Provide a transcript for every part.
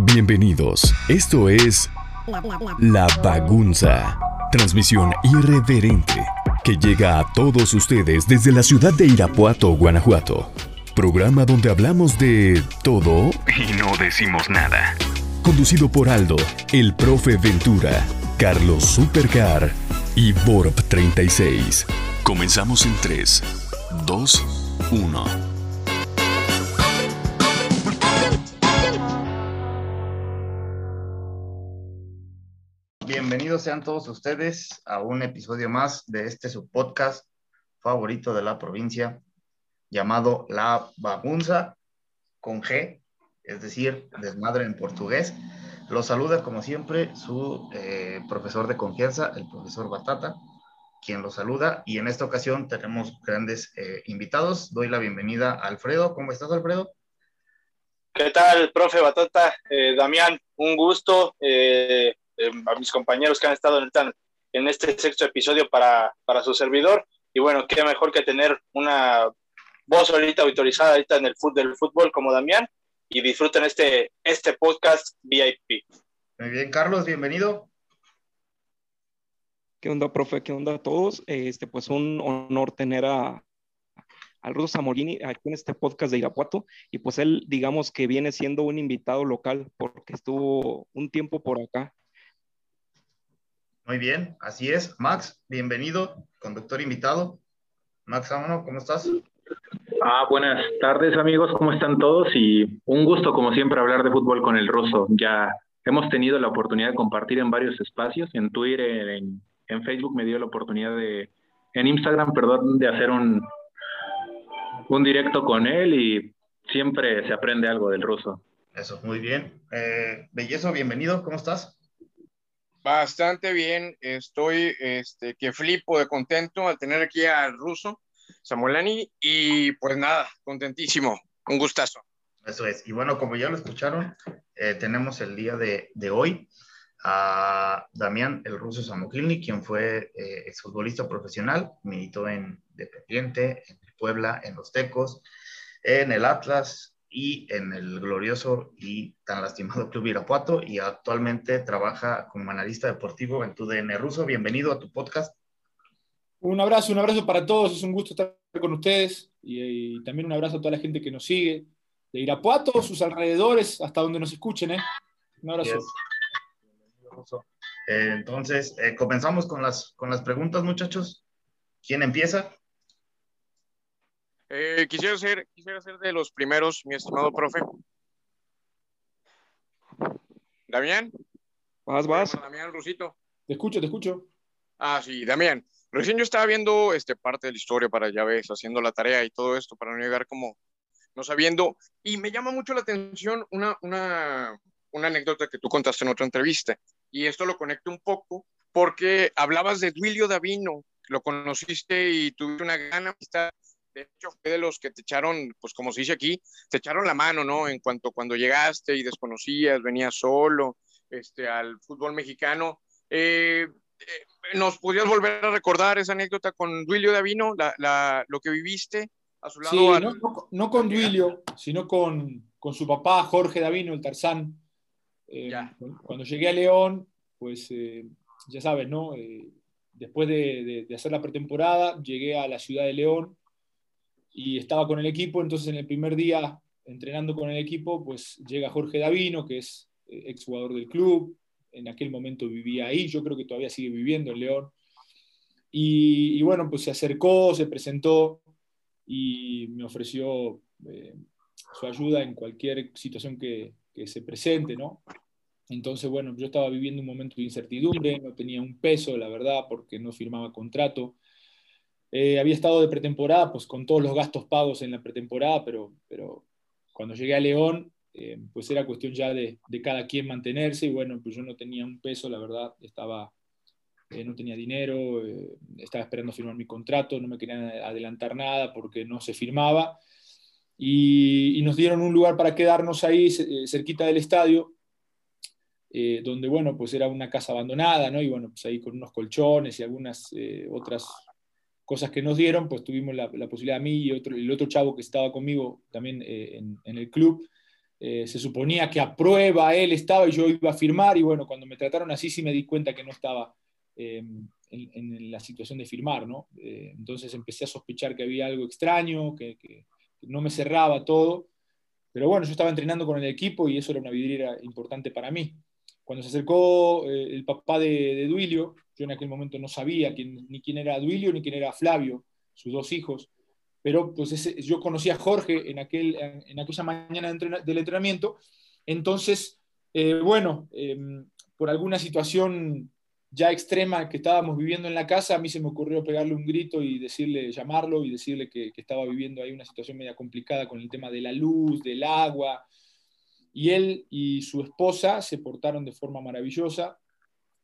Bienvenidos. Esto es La Bagunza. Transmisión irreverente que llega a todos ustedes desde la ciudad de Irapuato, Guanajuato. Programa donde hablamos de todo y no decimos nada. Conducido por Aldo, el profe Ventura, Carlos Supercar y Borb 36. Comenzamos en 3, 2, 1. Bienvenidos sean todos ustedes a un episodio más de este su podcast favorito de la provincia llamado La Bagunza con G, es decir, desmadre en portugués. Los saluda como siempre su eh, profesor de confianza, el profesor Batata, quien los saluda y en esta ocasión tenemos grandes eh, invitados. Doy la bienvenida a Alfredo. ¿Cómo estás, Alfredo? ¿Qué tal, profe Batata? Eh, Damián, un gusto. Eh, a mis compañeros que han estado en, en este sexto episodio para, para, su servidor. Y bueno, qué mejor que tener una voz ahorita autorizada ahorita en el fútbol, del fútbol como Damián y disfruten este, este podcast VIP. Muy bien, Carlos, bienvenido. ¿Qué onda, profe? ¿Qué onda a todos? Este, pues un honor tener a, al Rudo Zamorini aquí en este podcast de Irapuato y pues él digamos que viene siendo un invitado local porque estuvo un tiempo por acá muy bien, así es. Max, bienvenido, conductor invitado. Max vámonos, ¿cómo estás? Ah, buenas tardes amigos, ¿cómo están todos? Y un gusto como siempre hablar de fútbol con el ruso. Ya hemos tenido la oportunidad de compartir en varios espacios, en Twitter, en, en Facebook me dio la oportunidad de, en Instagram, perdón, de hacer un, un directo con él y siempre se aprende algo del ruso. Eso, muy bien. Eh, Bellezo, bienvenido, ¿cómo estás? Bastante bien, estoy este, que flipo de contento al tener aquí al ruso Samuelani y pues nada, contentísimo, un gustazo. Eso es, y bueno, como ya lo escucharon, eh, tenemos el día de, de, hoy a Damián el ruso Samokilny, quien fue eh, exfutbolista profesional, militó en Dependiente, en Puebla, en Los Tecos, en el Atlas, y en el glorioso y tan lastimado Club Irapuato y actualmente trabaja como analista deportivo en tu DN Ruso. Bienvenido a tu podcast. Un abrazo, un abrazo para todos, es un gusto estar con ustedes y, también un abrazo a toda la gente que nos sigue de Irapuato, sus alrededores, hasta donde nos escuchen. ¿eh? Un abrazo. Eh, entonces, eh, comenzamos con las, con las preguntas, muchachos. ¿Quién empieza? Eh, quisiera, ser, quisiera ser de los primeros, mi estimado profe. Damián. Vas, vas. Damián Rusito. Te escucho, te escucho. Ah, sí, Damián. Recién yo estaba viendo este, parte de la historia para, ya ves, haciendo la tarea y todo esto, para no llegar como no sabiendo. Y me llama mucho la atención una, una, una anécdota que tú contaste en otra entrevista. Y esto lo conecto un poco porque hablabas de Duilio Davino, lo conociste y tuviste una gran amistad de hecho fue de los que te echaron, pues como se dice aquí, te echaron la mano, ¿no? En cuanto cuando llegaste y desconocías, venías solo este, al fútbol mexicano. Eh, eh, ¿Nos podrías volver a recordar esa anécdota con Duilio Davino, la, la, lo que viviste a su lado? Sí, no, no, con Duilio, sino con, con, su papá, Jorge Davino, el Tarzán. Eh, cuando llegué a León, pues ya sabes, ¿no? después de, de, de, hacer la pretemporada, llegué a la ciudad de León y estaba con el equipo, entonces en el primer día entrenando con el equipo, pues llega Jorge Davino, que es eh, exjugador del club, en aquel momento vivía ahí, yo creo que todavía sigue viviendo en León, y, bueno, pues se acercó, se presentó y me ofreció eh, su ayuda en cualquier situación que, que se presente, ¿no? Entonces, bueno, yo estaba viviendo un momento de incertidumbre, no tenía un peso, la verdad, porque no firmaba contrato. Eh, había estado de pretemporada, pues con todos los gastos pagos en la pretemporada, pero, pero cuando llegué a León, eh, pues era cuestión ya de, de, cada quien mantenerse y bueno, pues yo no tenía un peso, la verdad, estaba, eh, no tenía dinero, estaba esperando firmar mi contrato, no me querían adelantar nada porque no se firmaba y, y nos dieron un lugar para quedarnos ahí cerquita del estadio. donde, bueno, pues era una casa abandonada, ¿no? Y bueno, pues ahí con unos colchones y algunas otras cosas que nos dieron, pues tuvimos la, posibilidad a mí y otro, el otro chavo que estaba conmigo también eh, en, el club, eh, se suponía que a prueba él estaba y yo iba a firmar, y bueno, cuando me trataron así sí me di cuenta que no estaba eh, en, la situación de firmar, ¿no? Entonces empecé a sospechar que había algo extraño, que, no me cerraba todo, pero bueno, yo estaba entrenando con el equipo y eso era una vidriera importante para mí. Cuando se acercó el papá de, Duilio, yo en aquel momento no sabía quién, ni quién era Duilio ni quién era Flavio, sus dos hijos, pero pues yo conocí a Jorge en, aquel, en, aquella mañana del entrenamiento, entonces, eh, bueno, em, por alguna situación ya extrema que estábamos viviendo en la casa, a mí se me ocurrió pegarle un grito y decirle, llamarlo y decirle que, estaba viviendo ahí una situación media complicada con el tema de la luz, del agua, y él y su esposa se portaron de forma maravillosa,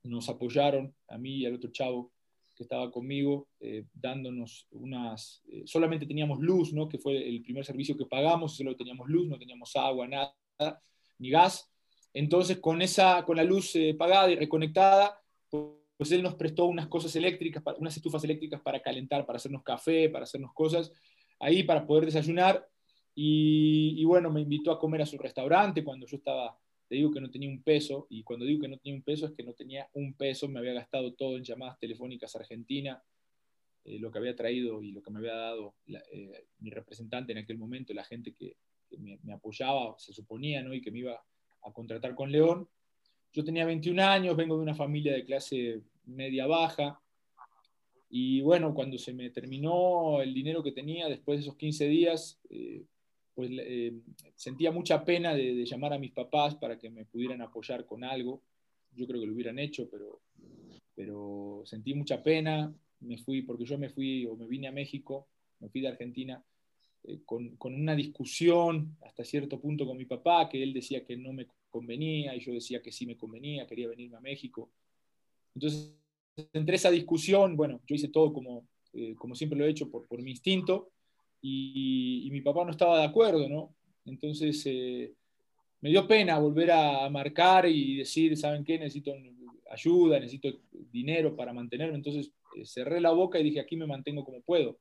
nos apoyaron, a mí y al otro chavo, que estaba conmigo, eh, dándonos unas, eh, solamente teníamos luz, ¿no? que fue el primer servicio que pagamos, solo teníamos luz, no teníamos agua, nada, ni gas. Entonces, con, esa, con la luz eh, pagada y reconectada, pues él nos prestó unas cosas eléctricas, unas estufas eléctricas para calentar, para hacernos café, para hacernos cosas, ahí para poder desayunar. Y, y bueno, me invitó a comer a su restaurante cuando yo estaba te digo que no tenía un peso, y cuando digo que no tenía un peso es que no tenía un peso, me había gastado todo en llamadas telefónicas a Argentina, eh, lo que había traído y lo que me había dado eh, mi representante en aquel momento, la gente que, me, apoyaba, se suponía, ¿no? y que me iba a contratar con León. Yo tenía 21 años, vengo de una familia de clase media-baja, y bueno, cuando se me terminó el dinero que tenía después de esos 15 días, eh, pues eh, sentía mucha pena de, llamar a mis papás para que me pudieran apoyar con algo. Yo creo que lo hubieran hecho, pero, pero sentí mucha pena. Me fui, porque yo me fui o me vine a México, me fui de Argentina, eh, con, con, una discusión hasta cierto punto con mi papá, que él decía que no me convenía y yo decía que sí me convenía, quería venirme a México. Entonces, entre esa discusión, bueno, yo hice todo como, eh, como siempre lo he hecho por, por mi instinto y, mi papá no estaba de acuerdo, ¿no? Entonces eh, me dio pena volver a marcar y decir, ¿saben qué? Necesito ayuda, necesito dinero para mantenerme. Entonces eh, cerré la boca y dije, aquí me mantengo como puedo.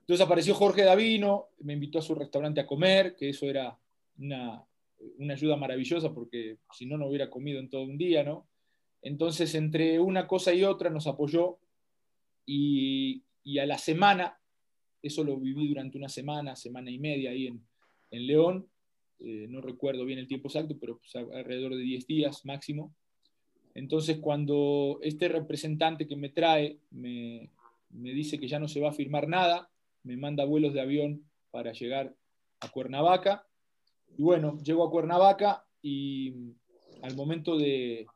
Entonces apareció Jorge Davino, me invitó a su restaurante a comer, que eso era una, una ayuda maravillosa porque si no, no hubiera comido en todo un día, ¿no? Entonces, entre una cosa y otra nos apoyó y, y a la semana eso lo viví durante una semana, semana y media ahí en, en León. Eh, no recuerdo bien el tiempo exacto, pero pues, alrededor de 10 días máximo. Entonces, cuando este representante que me trae me, me dice que ya no se va a firmar nada, me manda vuelos de avión para llegar a Cuernavaca. Y bueno, llego a Cuernavaca y al momento de,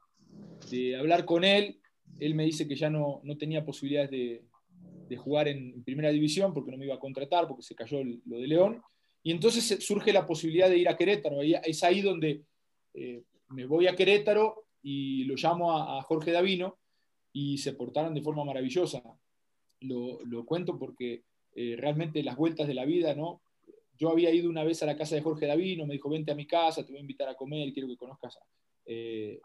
de hablar con él, él me dice que ya no, no tenía posibilidades de, de jugar en primera división porque no me iba a contratar, porque se cayó lo de León. Y entonces surge la posibilidad de ir a Querétaro. Es ahí donde eh, me voy a Querétaro y lo llamo a, Jorge Davino y se portaron de forma maravillosa. Lo, cuento porque eh, realmente las vueltas de la vida, ¿no? Yo había ido una vez a la casa de Jorge Davino, me dijo, vente a mi casa, te voy a invitar a comer, quiero que conozcas a, eh,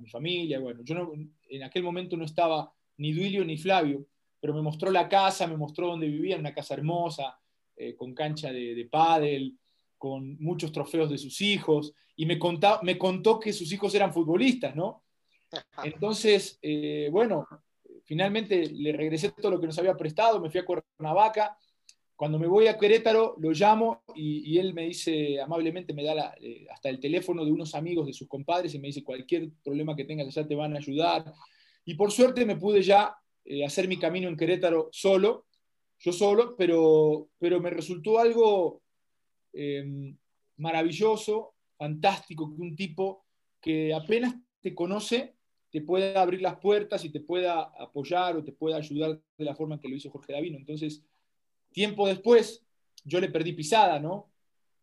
mi familia. Bueno, yo no, en aquel momento no estaba ni Duilio ni Flavio, pero me mostró la casa, me mostró dónde vivía, una casa hermosa, eh, con cancha de, de pádel, con muchos trofeos de sus hijos, y me, contó, me contó que sus hijos eran futbolistas, ¿no? Entonces, eh, bueno, finalmente le regresé todo lo que nos había prestado, me fui a Cuernavaca, cuando me voy a Querétaro lo llamo y, él me dice amablemente, me da eh, hasta el teléfono de unos amigos de sus compadres y me dice, cualquier problema que tengas allá te van a ayudar. Y por suerte me pude ya eh, hacer mi camino en Querétaro solo, yo solo, pero, pero me resultó algo eh, maravilloso, fantástico, que un tipo que apenas te conoce te pueda abrir las puertas y te pueda apoyar o te pueda ayudar de la forma en que lo hizo Jorge Davino. Entonces, tiempo después, yo le perdí pisada, ¿no?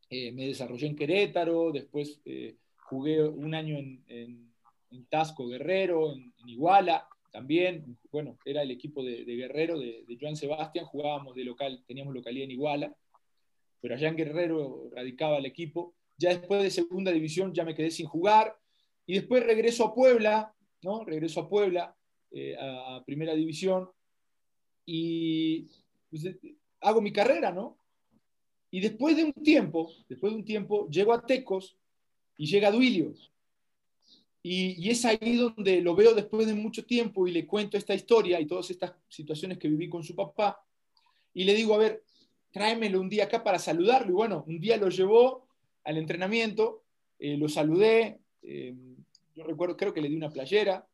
Eh, me desarrollé en Querétaro, después jugué un año en, Tasco Guerrero, en Iguala, también, bueno, era el equipo de, Guerrero, de, Joan Sebastián, jugábamos de local, teníamos localidad en Iguala, pero allá en Guerrero radicaba el equipo. Ya después de segunda división ya me quedé sin jugar y después regreso a Puebla, ¿no? Regreso a Puebla, eh, a, primera división y pues, eh, hago mi carrera, ¿no? Y después de un tiempo, después de un tiempo, llego a Tecos y llega Duilio. Y, y, es ahí donde lo veo después de mucho tiempo y le cuento esta historia y todas estas situaciones que viví con su papá. Y le digo, a ver, tráemelo un día acá para saludarlo. Y bueno, un día lo llevó al entrenamiento, eh, lo saludé, eh, yo recuerdo, creo que le di una playera,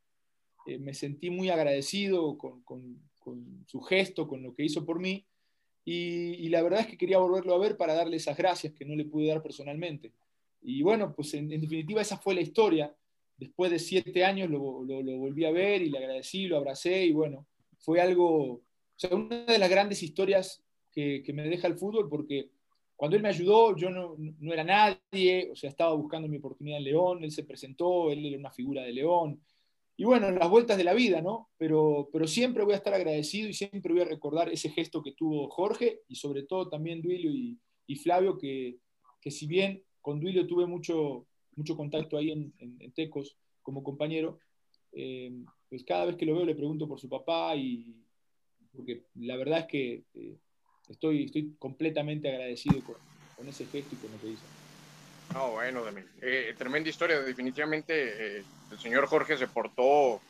eh, me sentí muy agradecido con, con, con, su gesto, con lo que hizo por mí. Y, y, la verdad es que quería volverlo a ver para darle esas gracias que no le pude dar personalmente. Y bueno, pues en, en definitiva esa fue la historia después de siete años lo, volví a ver y le agradecí, lo abracé y bueno, fue algo, o sea, una de las grandes historias que, que, me deja el fútbol porque cuando él me ayudó yo no, no, era nadie, o sea, estaba buscando mi oportunidad en León, él se presentó, él era una figura de León. Y bueno, las vueltas de la vida, ¿no? Pero, pero siempre voy a estar agradecido y siempre voy a recordar ese gesto que tuvo Jorge y sobre todo también Duilio y, y Flavio, que, que si bien con Duilio tuve mucho, mucho contacto ahí en, en, en Tecos como compañero, eh, pues cada vez que lo veo le pregunto por su papá y porque la verdad es que eh, estoy, estoy completamente agradecido con, con, ese gesto y con lo que hizo. No, bueno, eh, tremenda historia. Definitivamente eh, el señor Jorge se portó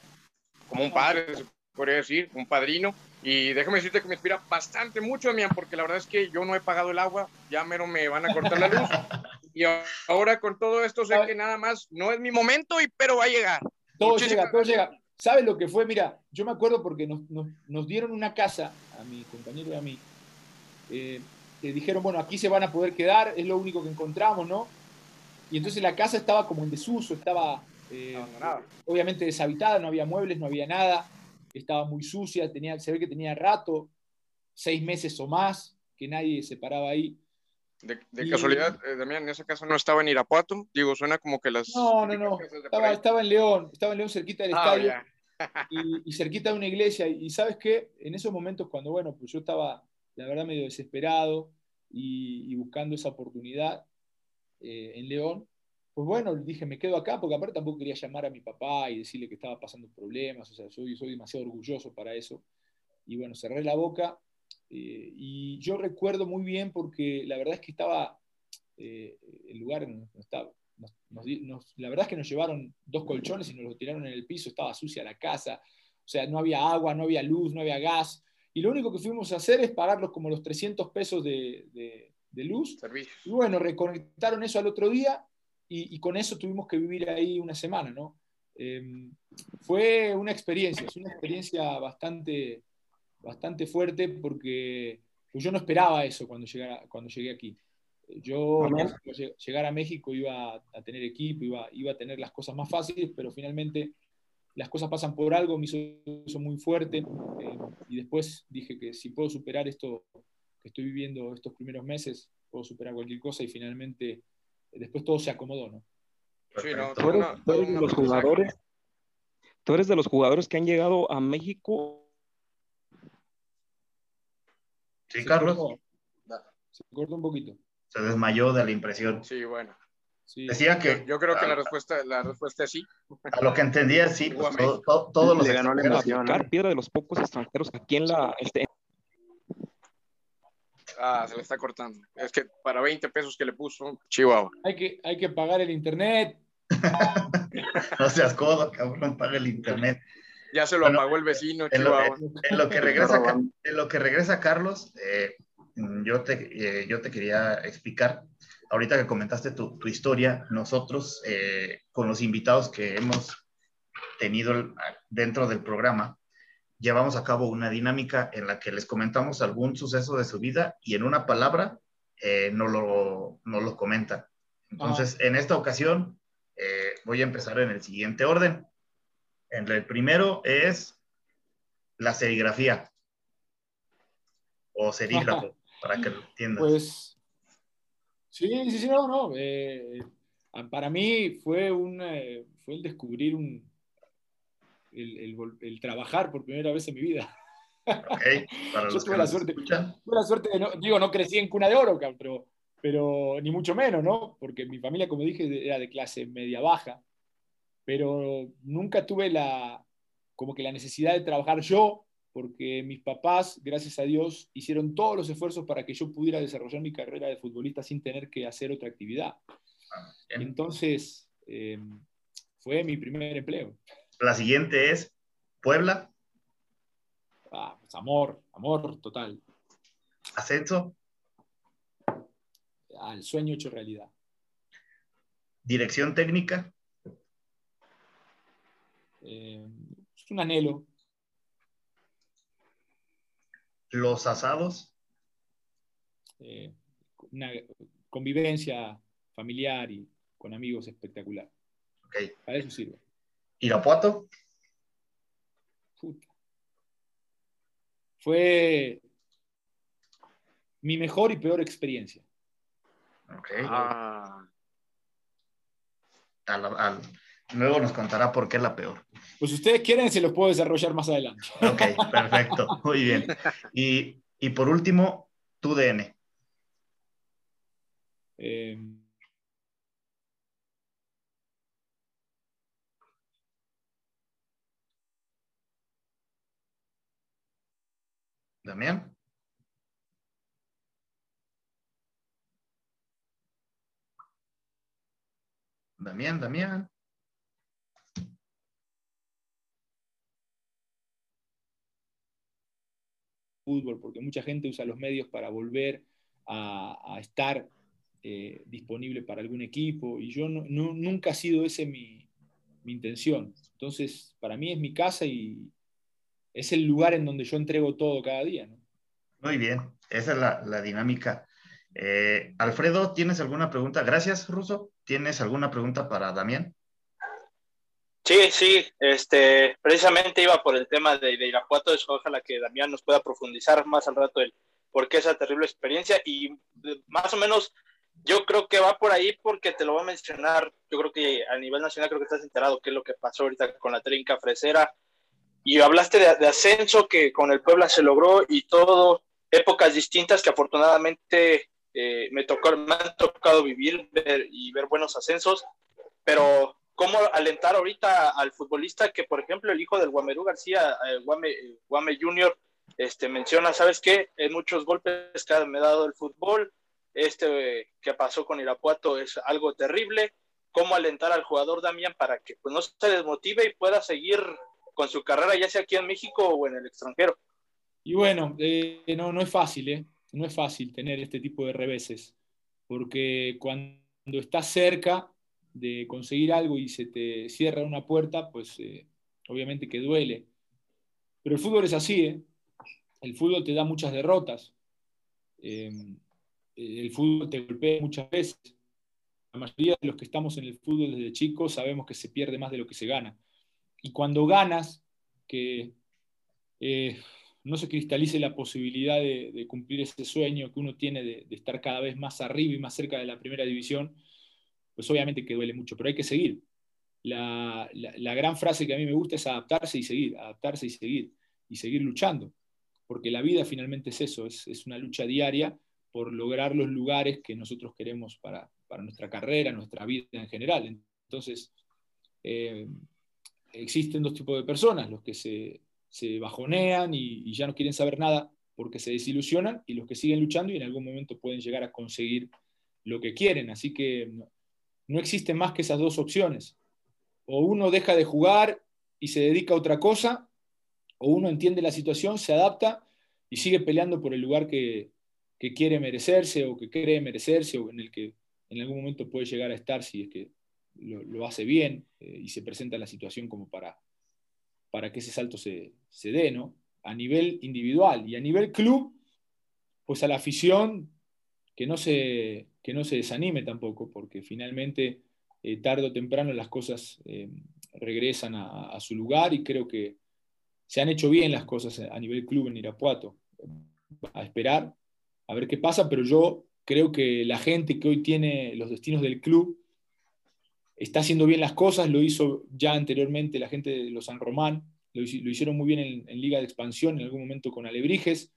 como un padre, se podría decir, un padrino. Y déjame decirte que me inspira bastante mucho, Damián, porque la verdad es que yo no he pagado el agua, ya mero me van a cortar la luz. y ahora con todo esto sé que nada más no es mi momento, y, pero va a llegar. Todo Muchísimas llega, todo llega. ¿Sabes lo que fue? Mira, yo me acuerdo porque nos, nos, nos dieron una casa, a mi compañero y a mí, eh, que dijeron, bueno, aquí se van a poder quedar, es lo único que encontramos, ¿no? Y entonces la casa estaba como en desuso, estaba eh, obviamente deshabitada, no había muebles, no había nada, estaba muy sucia, tenía, se ve que tenía rato, seis meses o más, que nadie se paraba ahí. De, de y, casualidad, eh, Damián, en esa casa no estaba en Irapuato, digo, suena como que las... No, no, no, estaba, estaba, en León, estaba en León cerquita del ah, estadio y, y, cerquita de una iglesia. Y, sabes qué, en esos momentos cuando, bueno, pues yo estaba, la verdad, medio desesperado y, y buscando esa oportunidad eh, en León, pues bueno, dije, me quedo acá, porque aparte tampoco quería llamar a mi papá y decirle que estaba pasando problemas, o sea, soy, soy demasiado orgulloso para eso. Y bueno, cerré la boca eh, y yo recuerdo muy bien porque la verdad es que estaba, eh, el lugar no estaba, nos, nos, nos, la verdad es que nos llevaron dos colchones y nos los tiraron en el piso, estaba sucia la casa, o sea, no había agua, no había luz, no había gas, y lo único que fuimos a hacer es pagarlos como los 300 pesos de, de, de luz. Servicio. Y bueno, reconectaron eso al otro día y, y, con eso tuvimos que vivir ahí una semana, ¿no? Eh, fue una experiencia, es una experiencia bastante, bastante fuerte porque pues yo no esperaba eso cuando, llegara, cuando llegué aquí. Yo llegar a México iba a tener equipo, iba, iba a tener las cosas más fáciles, pero finalmente las cosas pasan por algo, me hizo eso muy fuerte eh, y después dije que si puedo superar esto que estoy viviendo estos primeros meses, puedo superar cualquier cosa y finalmente después todo se acomodó, ¿no? Sí, no, tú eres, tú eres de los jugadores, tú eres de los jugadores que han llegado a México. Sí, Carlos. Se cortó un poquito. Se desmayó de la impresión. Sí, bueno. Sí. Decía que. Yo creo que la respuesta, la respuesta es sí. A lo que entendía, sí. Pues, todo, todo, todos los. Le ganó la emoción. ¿no? Piedra de los pocos extranjeros aquí en la. Este, Ah, se le está cortando. Es que para 20 pesos que le puso, Chihuahua. Hay que, hay que pagar el internet. no seas codo, cabrón, paga el internet. Ya se lo bueno, apagó el vecino, en. Lo, en, en, lo que regresa, en lo que regresa Carlos, eh, yo, te, eh, yo te quería explicar, ahorita que comentaste tu, tu historia, nosotros eh, con los invitados que hemos tenido dentro del programa, llevamos a cabo una dinámica en la que les comentamos algún suceso de su vida y en una palabra eh, no, lo, no lo comentan. Entonces, oh. en esta ocasión, eh, voy a empezar en el siguiente orden. El primero es la serigrafía o serígrafo, para que lo entiendas. Pues, sí, sí, sí, no, no. Eh, para mí fue, un, eh, fue el descubrir un, el, el, el, trabajar por primera vez en mi vida. Okay, Yo tuve la, suerte, tuve la suerte de, no, digo, no crecí en cuna de oro, pero, pero ni mucho menos, ¿no? Porque mi familia, como dije, era de clase media baja, pero nunca tuve la, como que la necesidad de trabajar yo porque mis papás, gracias a Dios, hicieron todos los esfuerzos para que yo pudiera desarrollar mi carrera de futbolista sin tener que hacer otra actividad. Entonces, eh, fue mi primer empleo. La siguiente es Puebla. Ah, pues amor, amor total. Ascenso. Al sueño hecho realidad. Dirección técnica. Eh, es un anhelo. Los asados. Eh, una convivencia familiar y con amigos espectacular. Ok. Para eso sirve. Irapuato. Puta. Fue mi mejor y peor experiencia. Ok. Ah, Al- al- luego nos contará por qué es la peor. Pues si ustedes quieren, se los puedo desarrollar más adelante. Ok, perfecto. Muy bien. Y, y por último, tu DN. Eh, Damián. Damián, Damián. Fútbol, porque mucha gente usa los medios para volver a, estar eh, disponible para algún equipo, y yo no- nunca ha sido esa mi, mi intención. Entonces, para mí es mi casa y es el lugar en donde yo entrego todo cada día. Muy bien, esa es la, la dinámica. Eh, Alfredo, ¿tienes alguna pregunta? Gracias, Ruso. ¿Tienes alguna pregunta para Damián? Sí, sí, este, precisamente iba por el tema de, de Irapuato, eso ojalá que Damián nos pueda profundizar más al rato el por qué esa terrible experiencia y eh, más o menos yo creo que va por ahí porque te lo voy a mencionar, yo creo que a nivel nacional creo que estás enterado qué es lo que pasó ahorita con la trinca fresera y hablaste de, de ascenso que con el Puebla se logró y todo, épocas distintas que afortunadamente eh, me, tocó, me han tocado vivir ver, y ver buenos ascensos, pero cómo alentar ahorita al futbolista que, por ejemplo, el hijo del Guamerú García, Guame, Guame Junior, este, menciona, ¿sabes qué? En muchos golpes que me ha dado el fútbol, este que pasó con Irapuato es algo terrible. ¿Cómo alentar al jugador Damián para que pues, no se desmotive y pueda seguir con su carrera, ya sea aquí en México o en el extranjero? Y bueno, eh, no, no es fácil, ¿eh? No es fácil tener este tipo de reveses, porque cuando estás cerca de conseguir algo y se te cierra una puerta, pues eh, obviamente que duele. Pero el fútbol es así, ¿eh? El fútbol te da muchas derrotas. Eh, el fútbol te golpea muchas veces. La mayoría de los que estamos en el fútbol desde chicos sabemos que se pierde más de lo que se gana. Y cuando ganas, que no se cristalice la posibilidad de, cumplir ese sueño que uno tiene de, estar cada vez más arriba y más cerca de la primera división, pues obviamente que duele mucho, pero hay que seguir. La, la, gran frase que a mí me gusta es adaptarse y seguir, adaptarse y seguir, y seguir luchando, porque la vida finalmente es eso, es, es una lucha diaria por lograr los lugares que nosotros queremos para, para nuestra carrera, nuestra vida en general. Entonces, eh, existen dos tipos de personas, los que se, se bajonean y, ya no quieren saber nada porque se desilusionan y los que siguen luchando y en algún momento pueden llegar a conseguir lo que quieren. Así que no, existen más que esas dos opciones. O uno deja de jugar y se dedica a otra cosa, o uno entiende la situación, se adapta y sigue peleando por el lugar que, que quiere merecerse o que cree merecerse o en el que en algún momento puede llegar a estar si es que lo, lo hace bien eh, y se presenta la situación como para, para que ese salto se, se dé, ¿no? A nivel individual y a nivel club, pues a la afición que no se, que no se desanime tampoco, porque finalmente eh, tarde o temprano las cosas eh, regresan a, su lugar y creo que se han hecho bien las cosas a nivel club en Irapuato. A esperar, a ver qué pasa, pero yo creo que la gente que hoy tiene los destinos del club está haciendo bien las cosas, lo hizo ya anteriormente la gente de los San Román, lo, hicieron muy bien en, en, Liga de Expansión, en algún momento con Alebrijes.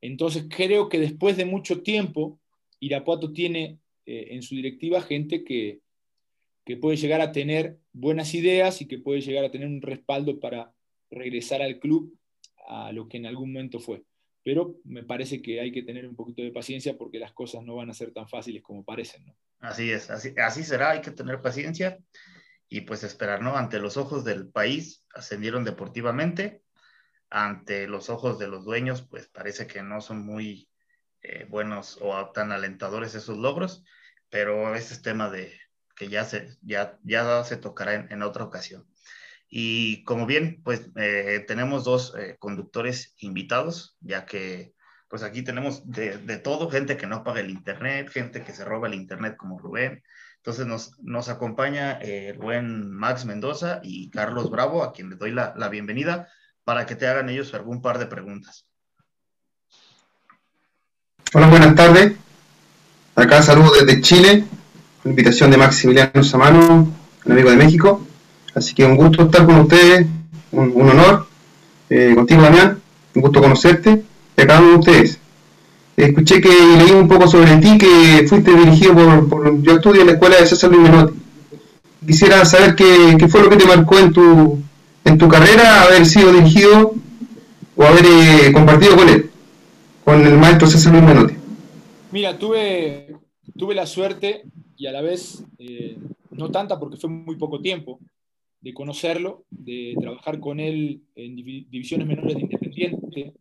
Entonces creo que después de mucho tiempo, Irapuato tiene eh, en su directiva gente que, que puede llegar a tener buenas ideas y que puede llegar a tener un respaldo para regresar al club a lo que en algún momento fue. Pero me parece que hay que tener un poquito de paciencia porque las cosas no van a ser tan fáciles como parecen. Así es, así, así será, hay que tener paciencia y pues esperar, ¿no? Ante los ojos del país ascendieron deportivamente, ante los ojos de los dueños, pues parece que no son muy eh, buenos o tan alentadores esos logros, pero ese es tema de que ya se, ya, ya se tocará en, otra ocasión. Y como bien, pues eh, tenemos dos eh, conductores invitados, ya que pues aquí tenemos de, todo, gente que no paga el Internet, gente que se roba el Internet como Rubén. Entonces nos, nos acompaña buen Max Mendoza y Carlos Bravo, a quien le doy la, la bienvenida para que te hagan ellos algún par de preguntas. Hola, buenas tardes. Acá saludo desde Chile, invitación de Maximiliano Samano, un amigo de México. Así que un gusto estar con ustedes, un, honor. Eh, contigo, Damián, un gusto conocerte y a cada uno de ustedes. Escuché que leí un poco sobre ti, que fuiste dirigido por, yo estudio en la escuela de César Luis Menotti. Quisiera saber qué, qué, fue lo que te marcó en tu, en tu carrera haber sido dirigido o haber eh, compartido con él con el maestro César Luis Menotti? Mira, tuve, tuve la suerte y a la vez eh, no tanta porque fue muy poco tiempo de conocerlo, de trabajar con él en divisiones menores de Independiente,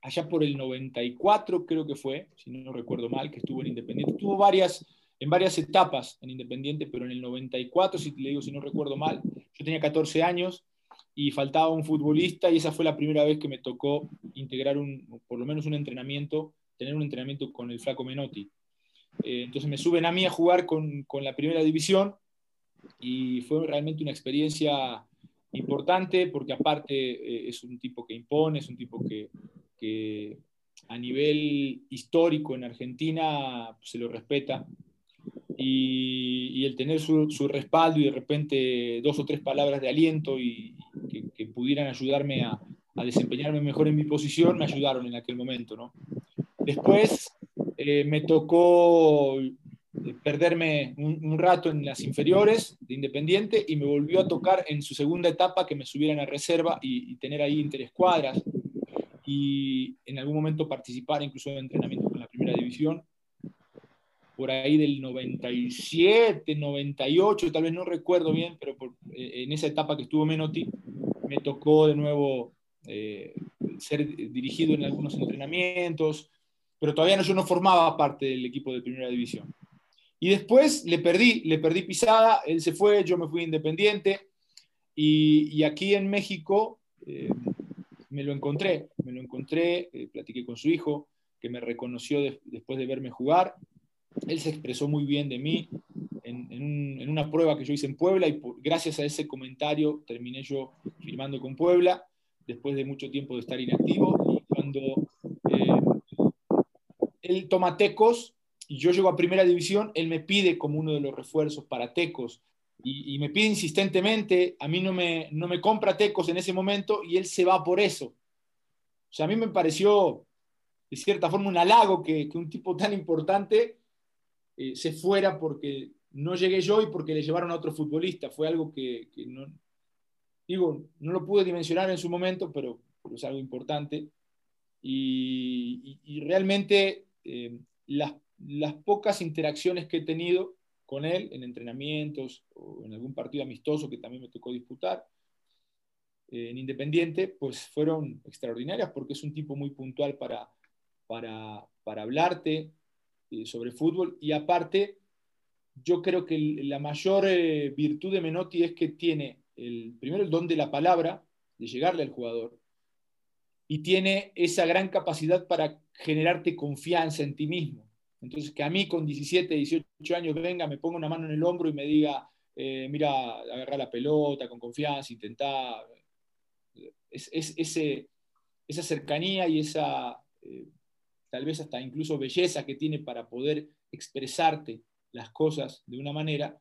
allá por el 94 creo que fue, si no recuerdo mal, que estuvo en Independiente. Tuvo varias, en varias etapas en Independiente, pero en el 94, si le digo si no recuerdo mal, yo tenía 14 años y faltaba un futbolista y esa fue la primera vez que me tocó integrar un, por lo menos un entrenamiento, tener un entrenamiento con el flaco Menotti. Eh, entonces me suben a mí a jugar con, con, la primera división y fue realmente una experiencia importante porque aparte eh, es un tipo que impone, es un tipo que, que a nivel histórico en Argentina se lo respeta y, el tener su, respaldo y de repente dos o tres palabras de aliento y, que, pudieran ayudarme a, desempeñarme mejor en mi posición, me ayudaron en aquel momento. ¿no? Después eh, me tocó eh, perderme un, rato en las inferiores de Independiente y me volvió a tocar en su segunda etapa que me subieran a reserva y, y tener ahí interescuadras y en algún momento participar incluso en entrenamiento con la primera división por ahí del 97, 98, tal vez no recuerdo bien, pero eh, en esa etapa que estuvo Menotti, me tocó de nuevo eh, ser dirigido en algunos entrenamientos, pero todavía no, yo no formaba parte del equipo de primera división. Y después le perdí, le perdí pisada, él se fue, yo me fui independiente, y, aquí en México eh, me lo encontré, me lo encontré, platiqué con su hijo, que me reconoció después de verme jugar, él se expresó muy bien de mí en, una prueba que yo hice en Puebla y gracias a ese comentario terminé yo firmando con Puebla después de mucho tiempo de estar inactivo. Y cuando eh, él toma Tecos y yo llego a primera división, él me pide como uno de los refuerzos para Tecos y, me pide insistentemente, a mí no me, no me compra Tecos en ese momento y él se va por eso. O sea, a mí me pareció de cierta forma un halago que, que un tipo tan importante eh, se fuera porque no llegué yo y porque le llevaron a otro futbolista. Fue algo que, no, digo, no lo pude dimensionar en su momento, pero, es algo importante. Y, realmente eh, las, pocas interacciones que he tenido con él en entrenamientos o en algún partido amistoso que también me tocó disputar eh, en Independiente, pues fueron extraordinarias porque es un tipo muy puntual para, para, para hablarte, eh, sobre fútbol. Y aparte, yo creo que la mayor eh, virtud de Menotti es que tiene el, primero el don de la palabra, de llegarle al jugador, y tiene esa gran capacidad para generarte confianza en ti mismo. Entonces, que a mí con 17, 18 años venga, me ponga una mano en el hombro y me diga, eh, mira, agarra la pelota con confianza, intenta. Es, ese, esa cercanía y esa tal vez hasta incluso belleza que tiene para poder expresarte las cosas de una manera,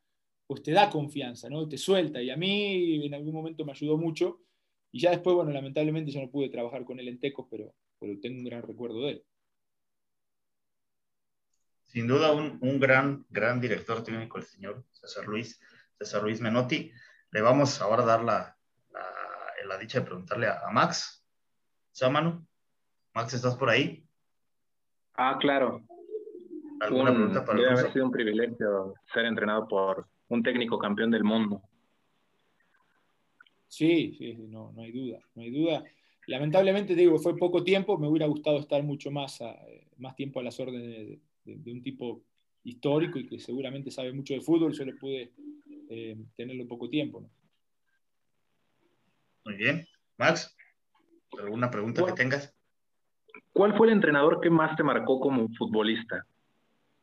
pues te da confianza, ¿no? Te suelta. Y a mí en algún momento me ayudó mucho. Y ya después, bueno, lamentablemente ya no pude trabajar con él en Tecos, pero, pero tengo un gran recuerdo de él. Sin duda, un, un gran, gran director técnico, el señor César Luis, César Luis Menotti. Le vamos ahora a dar la, la, dicha de preguntarle a, Max Sámano, Max, ¿estás por ahí? Ah, claro. ¿Alguna pregunta para Debe haber sido un privilegio ser entrenado por un técnico campeón del mundo. Sí, sí, no, no hay duda, no hay duda. Lamentablemente, digo, fue poco tiempo, me hubiera gustado estar mucho más, más tiempo a las órdenes de, un tipo histórico y que seguramente sabe mucho de fútbol, solo pude eh, tenerlo poco tiempo. Muy bien. Max, ¿alguna pregunta que tengas? ¿Cuál fue el entrenador que más te marcó como futbolista?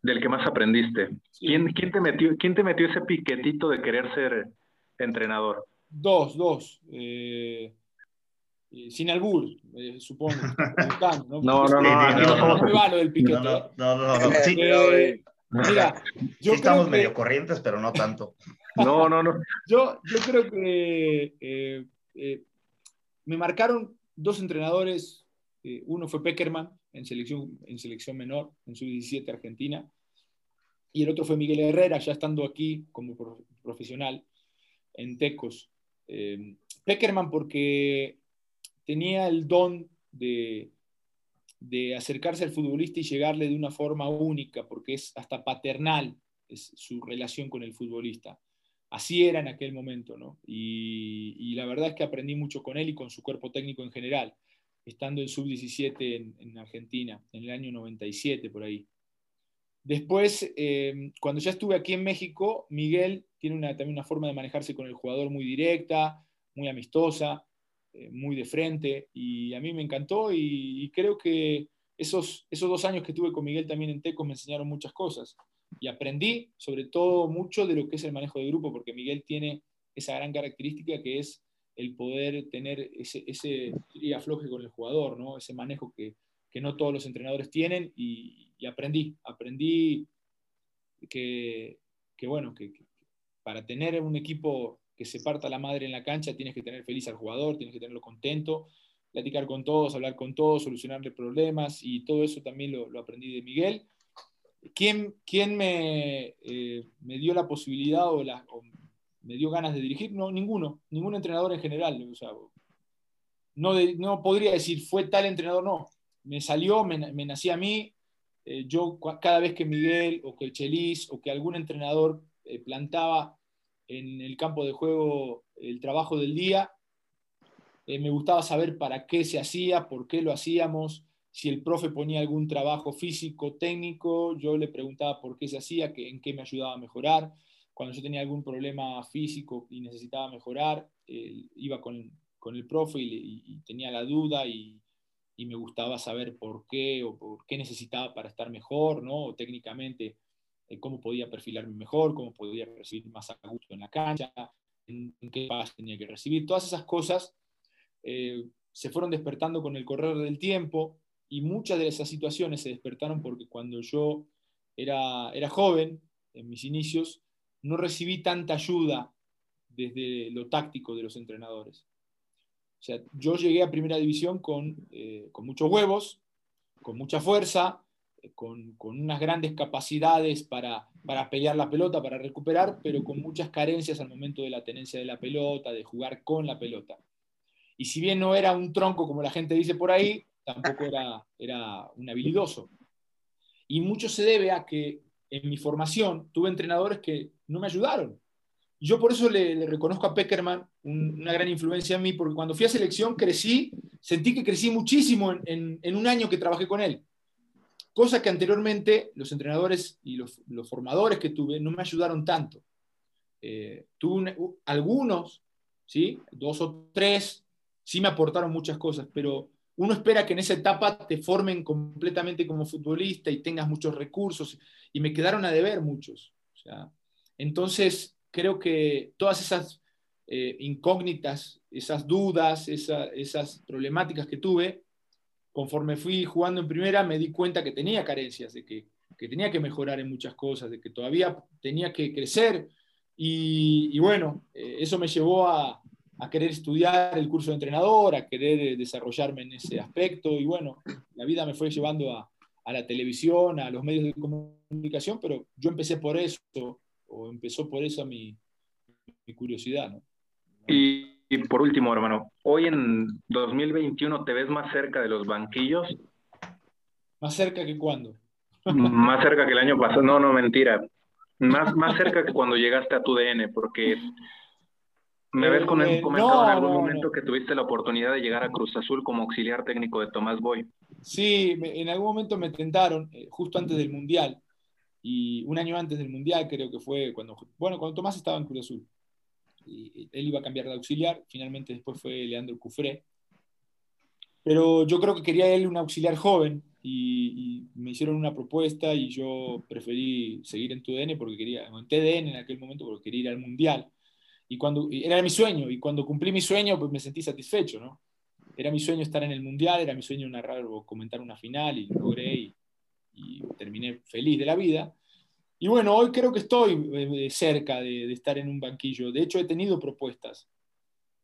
Del que más aprendiste. ¿Quién, quién, te metió, ¿Quién te metió ese piquetito de querer ser entrenador? Dos, dos. Eh, sin albur, eh, supongo. ¿no? No, no, no, no, no, no, del piquete. No, no, no, no, eh, Mira, yo estamos medio corrientes, pero no tanto. No, no, no. Yo, yo creo que me marcaron dos entrenadores. Uno fue Peckerman en selección, en selección menor, en su 17 Argentina. Y el otro fue Miguel Herrera, ya estando aquí como profesional en Tecos. Eh, Peckerman porque tenía el don de, de acercarse al futbolista y llegarle de una forma única, porque es hasta paternal es su relación con el futbolista. Así era en aquel momento, ¿no? Y, la verdad es que aprendí mucho con él y con su cuerpo técnico en general, estando en sub-17 en, Argentina, en el año 97 por ahí. Después, eh, cuando ya estuve aquí en México, Miguel tiene una, también una forma de manejarse con el jugador muy directa, muy amistosa, eh, muy de frente, y a mí me encantó y, creo que esos, esos dos años que tuve con Miguel también en Teco me enseñaron muchas cosas y aprendí sobre todo mucho de lo que es el manejo de grupo, porque Miguel tiene esa gran característica que es el poder tener ese, ese afloje con el jugador, ¿no? ese manejo que, que no todos los entrenadores tienen y, aprendí, aprendí que, que bueno, que, para tener un equipo que se parta la madre en la cancha tienes que tener feliz al jugador, tienes que tenerlo contento, platicar con todos, hablar con todos, solucionarle problemas y todo eso también lo, aprendí de Miguel ¿Quién, quién me, eh, me, dio la posibilidad o, me dio ganas de dirigir? No, ninguno, ningún entrenador en general. no, no podría decir fue tal entrenador, no. Me salió, me, me nací a mí. Eh, yo cada vez que Miguel o que el Chelis o que algún entrenador eh, plantaba en el campo de juego el trabajo del día, me gustaba saber para qué se hacía, por qué lo hacíamos, si el profe ponía algún trabajo físico, técnico, yo le preguntaba por qué se hacía, en qué me ayudaba a mejorar. Cuando yo tenía algún problema físico y necesitaba mejorar, iba con, el profe y, tenía la duda y, me gustaba saber por qué o por qué necesitaba para estar mejor, ¿no? técnicamente, eh, cómo podía perfilarme mejor, cómo podía recibir más a gusto en la cancha, en, qué paso tenía que recibir. Todas esas cosas eh, se fueron despertando con el correr del tiempo y muchas de esas situaciones se despertaron porque cuando yo era, era joven, en mis inicios, no recibí tanta ayuda desde lo táctico de los entrenadores. O sea, yo llegué a primera división con, eh, con muchos huevos, con mucha fuerza, eh, con, con, unas grandes capacidades para, para pelear la pelota, para recuperar, pero con muchas carencias al momento de la tenencia de la pelota, de jugar con la pelota. Y si bien no era un tronco como la gente dice por ahí, tampoco era, era un habilidoso. Y mucho se debe a que en mi formación tuve entrenadores que no me ayudaron. Yo por eso le, reconozco a Peckerman una gran influencia en mí, porque cuando fui a selección crecí, sentí que crecí muchísimo en, un año que trabajé con él. Cosa que anteriormente los entrenadores y los, formadores que tuve no me ayudaron tanto. Eh, tuve algunos, ¿sí? dos o tres, sí me aportaron muchas cosas, pero uno espera que en esa etapa te formen completamente como futbolista y tengas muchos recursos, y me quedaron a deber muchos. entonces, creo que todas esas eh, incógnitas, esas dudas, esas problemáticas que tuve, conforme fui jugando en primera, me di cuenta que tenía carencias, de que, tenía que mejorar en muchas cosas, de que todavía tenía que crecer. Y, bueno, eh, eso me llevó a, a querer estudiar el curso de entrenador, a querer eh, desarrollarme en ese aspecto. Y bueno, la vida me fue llevando a, a la televisión, a los medios de comunicación, pero yo empecé por eso, o empezó por eso mi, mi curiosidad. ¿no? Y, y por último, hermano, hoy en 2021 te ves más cerca de los banquillos. ¿Más cerca que cuándo? más cerca que el año pasado. No, no, mentira. Más, más cerca que cuando llegaste a tu DN, porque me habías eh, comentado en algún momento que tuviste la oportunidad de llegar a Cruz Azul como auxiliar técnico de Tomás Boy. Sí, en algún momento me tentaron, eh, justo antes del Mundial, y un año antes del Mundial creo que fue cuando, bueno, cuando Tomás estaba en Cruz Azul. Y él iba a cambiar de auxiliar, finalmente después fue Leandro Cufré. Pero yo creo que quería él un auxiliar joven y, me hicieron una propuesta y yo preferí seguir en TUDN porque quería, en TDN en aquel momento porque quería ir al Mundial. Y cuando, era mi sueño, y cuando cumplí mi sueño, pues me sentí satisfecho, ¿no? Era mi sueño estar en el Mundial, era mi sueño narrar o comentar una final y lo logré y, y terminé feliz de la vida. Y bueno, hoy creo que estoy eh, cerca de, estar en un banquillo. De hecho, he tenido propuestas,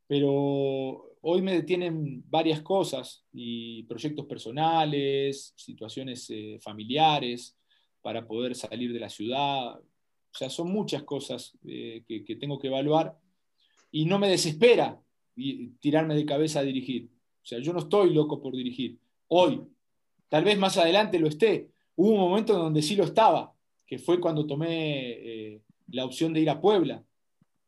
pero hoy me detienen varias cosas y proyectos personales, situaciones eh, familiares para poder salir de la ciudad. O sea, son muchas cosas eh, que, tengo que evaluar y no me desespera tirarme de cabeza a dirigir. O sea, yo no estoy loco por dirigir. Hoy, tal vez más adelante lo esté. Hubo un momento en donde sí lo estaba, que fue cuando tomé eh, la opción de ir a Puebla,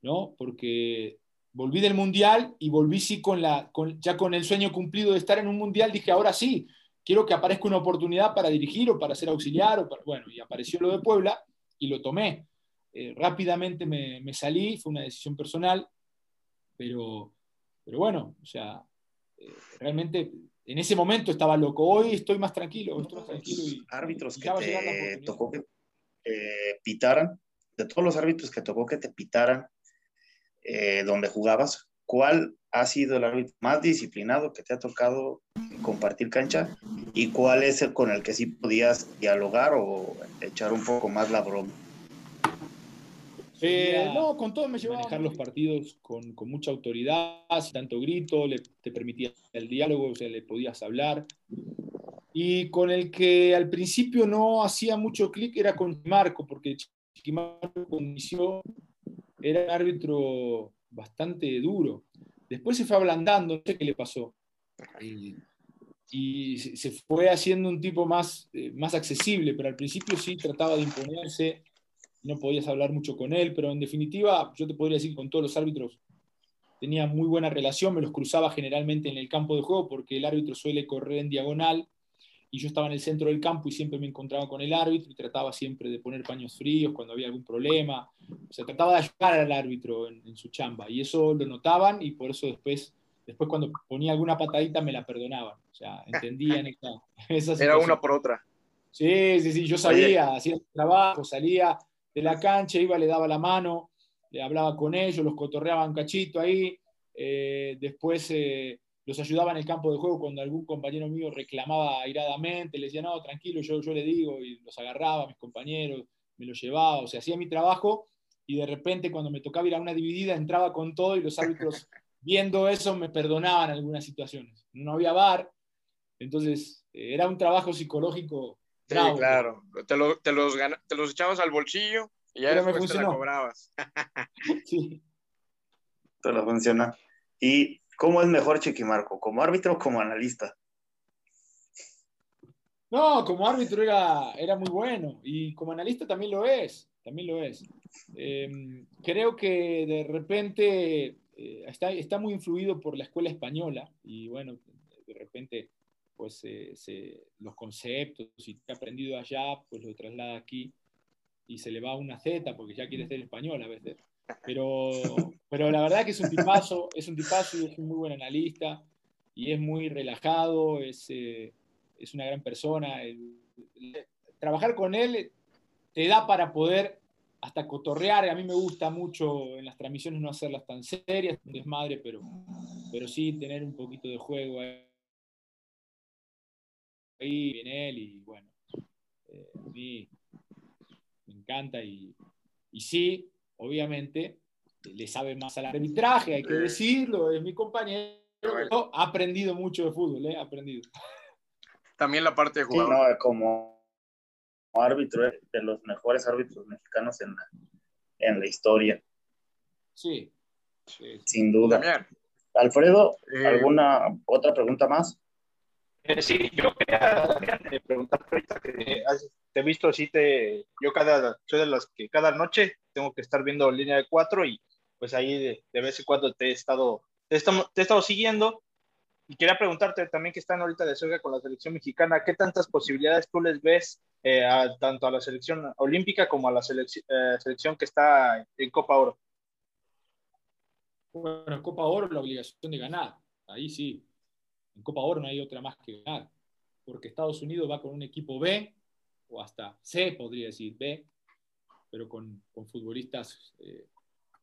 ¿no? Porque volví del Mundial y volví sí con la, ya con el sueño cumplido de estar en un Mundial, dije, ahora sí, quiero que aparezca una oportunidad para dirigir o para ser auxiliar, o bueno, y apareció lo de Puebla y lo tomé. Eh, rápidamente me, salí, fue una decisión personal, pero, pero bueno, o sea, eh, realmente en ese momento estaba loco, hoy estoy más tranquilo, estoy más tranquilo. Y, árbitros que te tocó que pitaran, de todos los árbitros que tocó que te pitaran eh, donde jugabas, ¿cuál ha sido el árbitro más disciplinado que te ha tocado compartir cancha y cuál es el con el que sí podías dialogar o echar un poco más la broma? Eh, no, con todo me llevaba manejar los partidos con, con mucha autoridad, sin tanto grito, le, te permitía el diálogo, o sea, le podías hablar y con el que al principio no hacía mucho clic era con Marco, porque Chiquimarco inició era un árbitro bastante duro. Después se fue ablandando, no sé qué le pasó. Y, se fue haciendo un tipo más, eh, más accesible, pero al principio sí trataba de imponerse, no podías hablar mucho con él, pero en definitiva yo te podría decir que con todos los árbitros tenía muy buena relación, me los cruzaba generalmente en el campo de juego porque el árbitro suele correr en diagonal y yo estaba en el centro del campo y siempre me encontraba con el árbitro y trataba siempre de poner paños fríos cuando había algún problema. O sea, trataba de ayudar al árbitro en, su chamba y eso lo notaban y por eso después, después cuando ponía alguna patadita me la perdonaban. O sea, entendían esa, Era una por otra. Sí, sí, sí, yo salía, hacía el trabajo, salía de la cancha, iba, le daba la mano, le hablaba con ellos, los cotorreaba un cachito ahí, eh, después... Eh, los ayudaba en el campo de juego cuando algún compañero mío reclamaba airadamente, le decía, no, tranquilo, yo, yo le digo, y los agarraba a mis compañeros, me los llevaba, o sea, hacía mi trabajo y de repente cuando me tocaba ir a una dividida entraba con todo y los árbitros viendo eso me perdonaban algunas situaciones. No había bar, entonces eh, era un trabajo psicológico. Sí, claro, te, lo, te, los, te los echabas al bolsillo y ya después me te la cobrabas. sí. Te lo funciona. Y ¿Cómo es mejor Chiquimarco? ¿Como árbitro o como analista? No, como árbitro era, era muy bueno y como analista también lo es, también lo es. Em, creo que de repente eh, está, está muy influido por la escuela española y bueno, de repente pues los conceptos y que ha aprendido allá, pues lo traslada aquí y se le va una Z porque ya quiere ser español a veces. Pero, pero la verdad que es un tipazo, es un tipazo y es un muy buen analista y es muy relajado, es, eh, es una gran persona. trabajar con él te da para poder hasta cotorrear. A mí me gusta mucho en las transmisiones no hacerlas tan serias, un desmadre, pero, pero sí tener un poquito de juego ahí en él y bueno, eh, a mí me encanta y, y sí, obviamente, le sabe más al arbitraje, hay que decirlo, es mi compañero, ha aprendido mucho de fútbol, ¿eh? ha aprendido. También la parte de jugador. como árbitro, de los mejores árbitros mexicanos en la, historia. Sí. Sin duda. Alfredo, eh, ¿alguna otra pregunta más? Eh, sí, yo quería preguntar ahorita que te he visto, sí, te, yo cada, soy de las que cada noche tengo que estar viendo línea de cuatro y pues ahí de, vez en cuando te he estado, te he estado, siguiendo y quería preguntarte también que están ahorita de cerca con la selección mexicana, ¿qué tantas posibilidades tú les ves eh, tanto a la selección olímpica como a la selección que está en Copa Oro? Bueno, en Copa Oro la obligación de ganar, ahí sí. En Copa Oro no hay otra más que ganar, porque Estados Unidos va con un equipo B, o hasta C, podría decir B, pero con, futbolistas eh,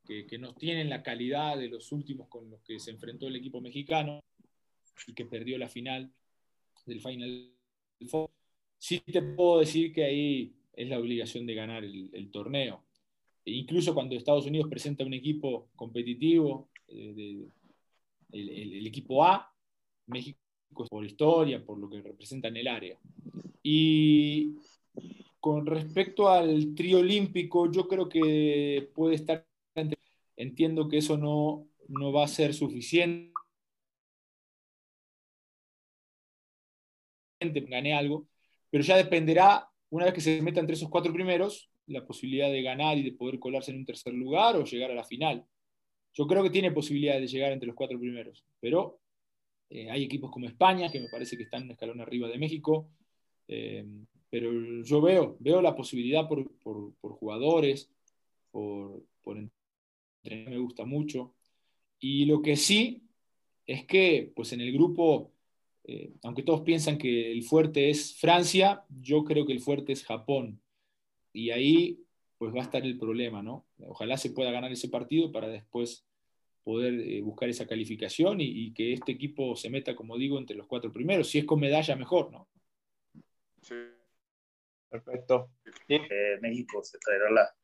que, no tienen la calidad de los últimos con los que se enfrentó el equipo mexicano y que perdió la final del Final Four. Sí te puedo decir que ahí es la obligación de ganar el torneo. E incluso cuando Estados Unidos presenta un equipo competitivo, eh, el, equipo A, México por historia, por lo que representa en el área. Y con respecto al trío olímpico, yo creo que puede estar, entiendo que eso no, no va a ser suficiente. Gané algo, pero ya dependerá, una vez que se meta entre esos cuatro primeros, la posibilidad de ganar y de poder colarse en un tercer lugar o llegar a la final. Yo creo que tiene posibilidad de llegar entre los cuatro primeros, pero eh, hay equipos como España, que me parece que están un escalón arriba de México, eh, pero yo veo, veo la posibilidad por, jugadores, por, por entrenar, me gusta mucho. Y lo que sí es que pues en el grupo, eh, aunque todos piensan que el fuerte es Francia, yo creo que el fuerte es Japón y ahí pues va a estar el problema, ¿no? Ojalá se pueda ganar ese partido para después poder eh, buscar esa calificación y, que este equipo se meta, como digo, entre los cuatro primeros. Si es con medalla, mejor, ¿no? Sí. Perfecto. Eh, México se traerá la...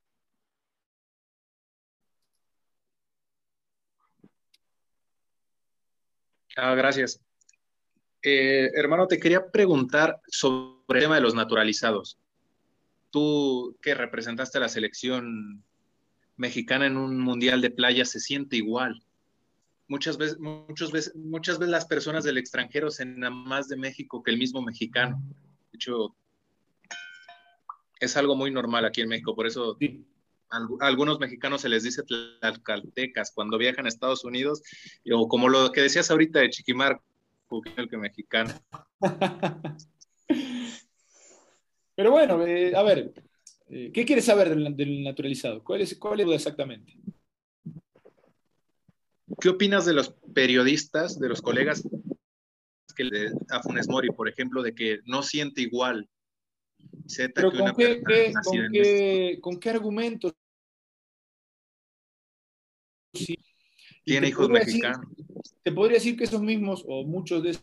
Ah, gracias. Eh, hermano, te quería preguntar sobre el tema de los naturalizados tú que representaste a la selección mexicana en un mundial de playa se siente igual. Muchas veces, muchas veces, muchas veces las personas del extranjero se enamoran más de México que el mismo mexicano. De hecho, es algo muy normal aquí en México, por eso a algunos mexicanos se les dice tlaxcaltecas cuando viajan a Estados Unidos, o como lo que decías ahorita de Chiquimar, el que mexicano. Pero bueno, eh, a ver, eh, ¿qué quieres saber del, naturalizado? ¿Cuál es, ¿Cuál es exactamente? ¿Qué opinas de los periodistas, de los colegas que le, a Funes Mori, por ejemplo, de que no siente igual Z que con, qué, con, qué, ¿con qué argumentos? Tiene hijos mexicanos. te podría decir que esos mismos, o muchos de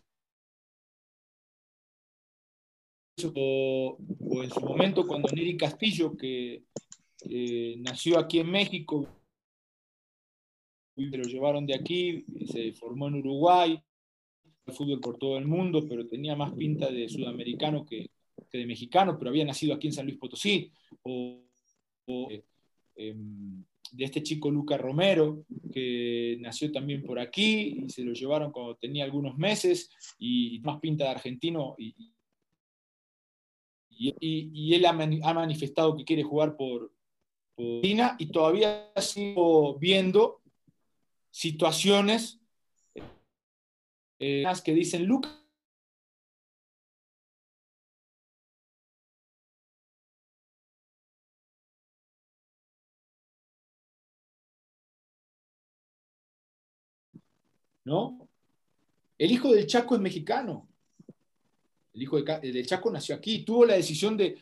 o, en su momento cuando Neri Castillo, que eh, nació aquí en México, lo llevaron de aquí, se formó en Uruguay, fútbol por todo el mundo, pero tenía más pinta de sudamericano que, de mexicano, pero había nacido aquí en San Luis Potosí, o, em, de este chico Luca Romero, que nació también por aquí y se lo llevaron cuando tenía algunos meses y más pinta de argentino y, y, él ha, manifestado que quiere jugar por, Argentina y todavía sigo viendo situaciones eh, que dicen Lucas. ¿No? El hijo del Chaco es mexicano. El hijo de, Chaco nació aquí, tuvo la decisión de,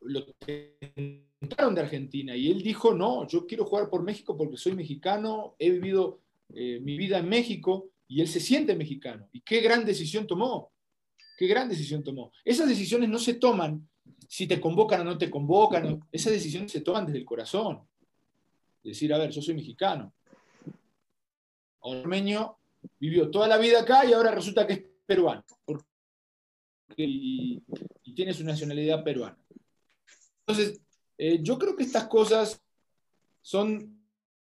lo tentaron de Argentina y él dijo, no, yo quiero jugar por México porque soy mexicano, he vivido eh, mi vida en México y él se siente mexicano. ¿Y qué gran decisión tomó? ¿Qué gran decisión tomó? Esas decisiones no se toman si te convocan o no te convocan, esas decisiones se toman desde el corazón. Decir, a ver, yo soy mexicano. Ormeño vivió toda la vida acá y ahora resulta que es peruano y, tiene su nacionalidad peruana. Entonces, eh, yo creo que estas cosas son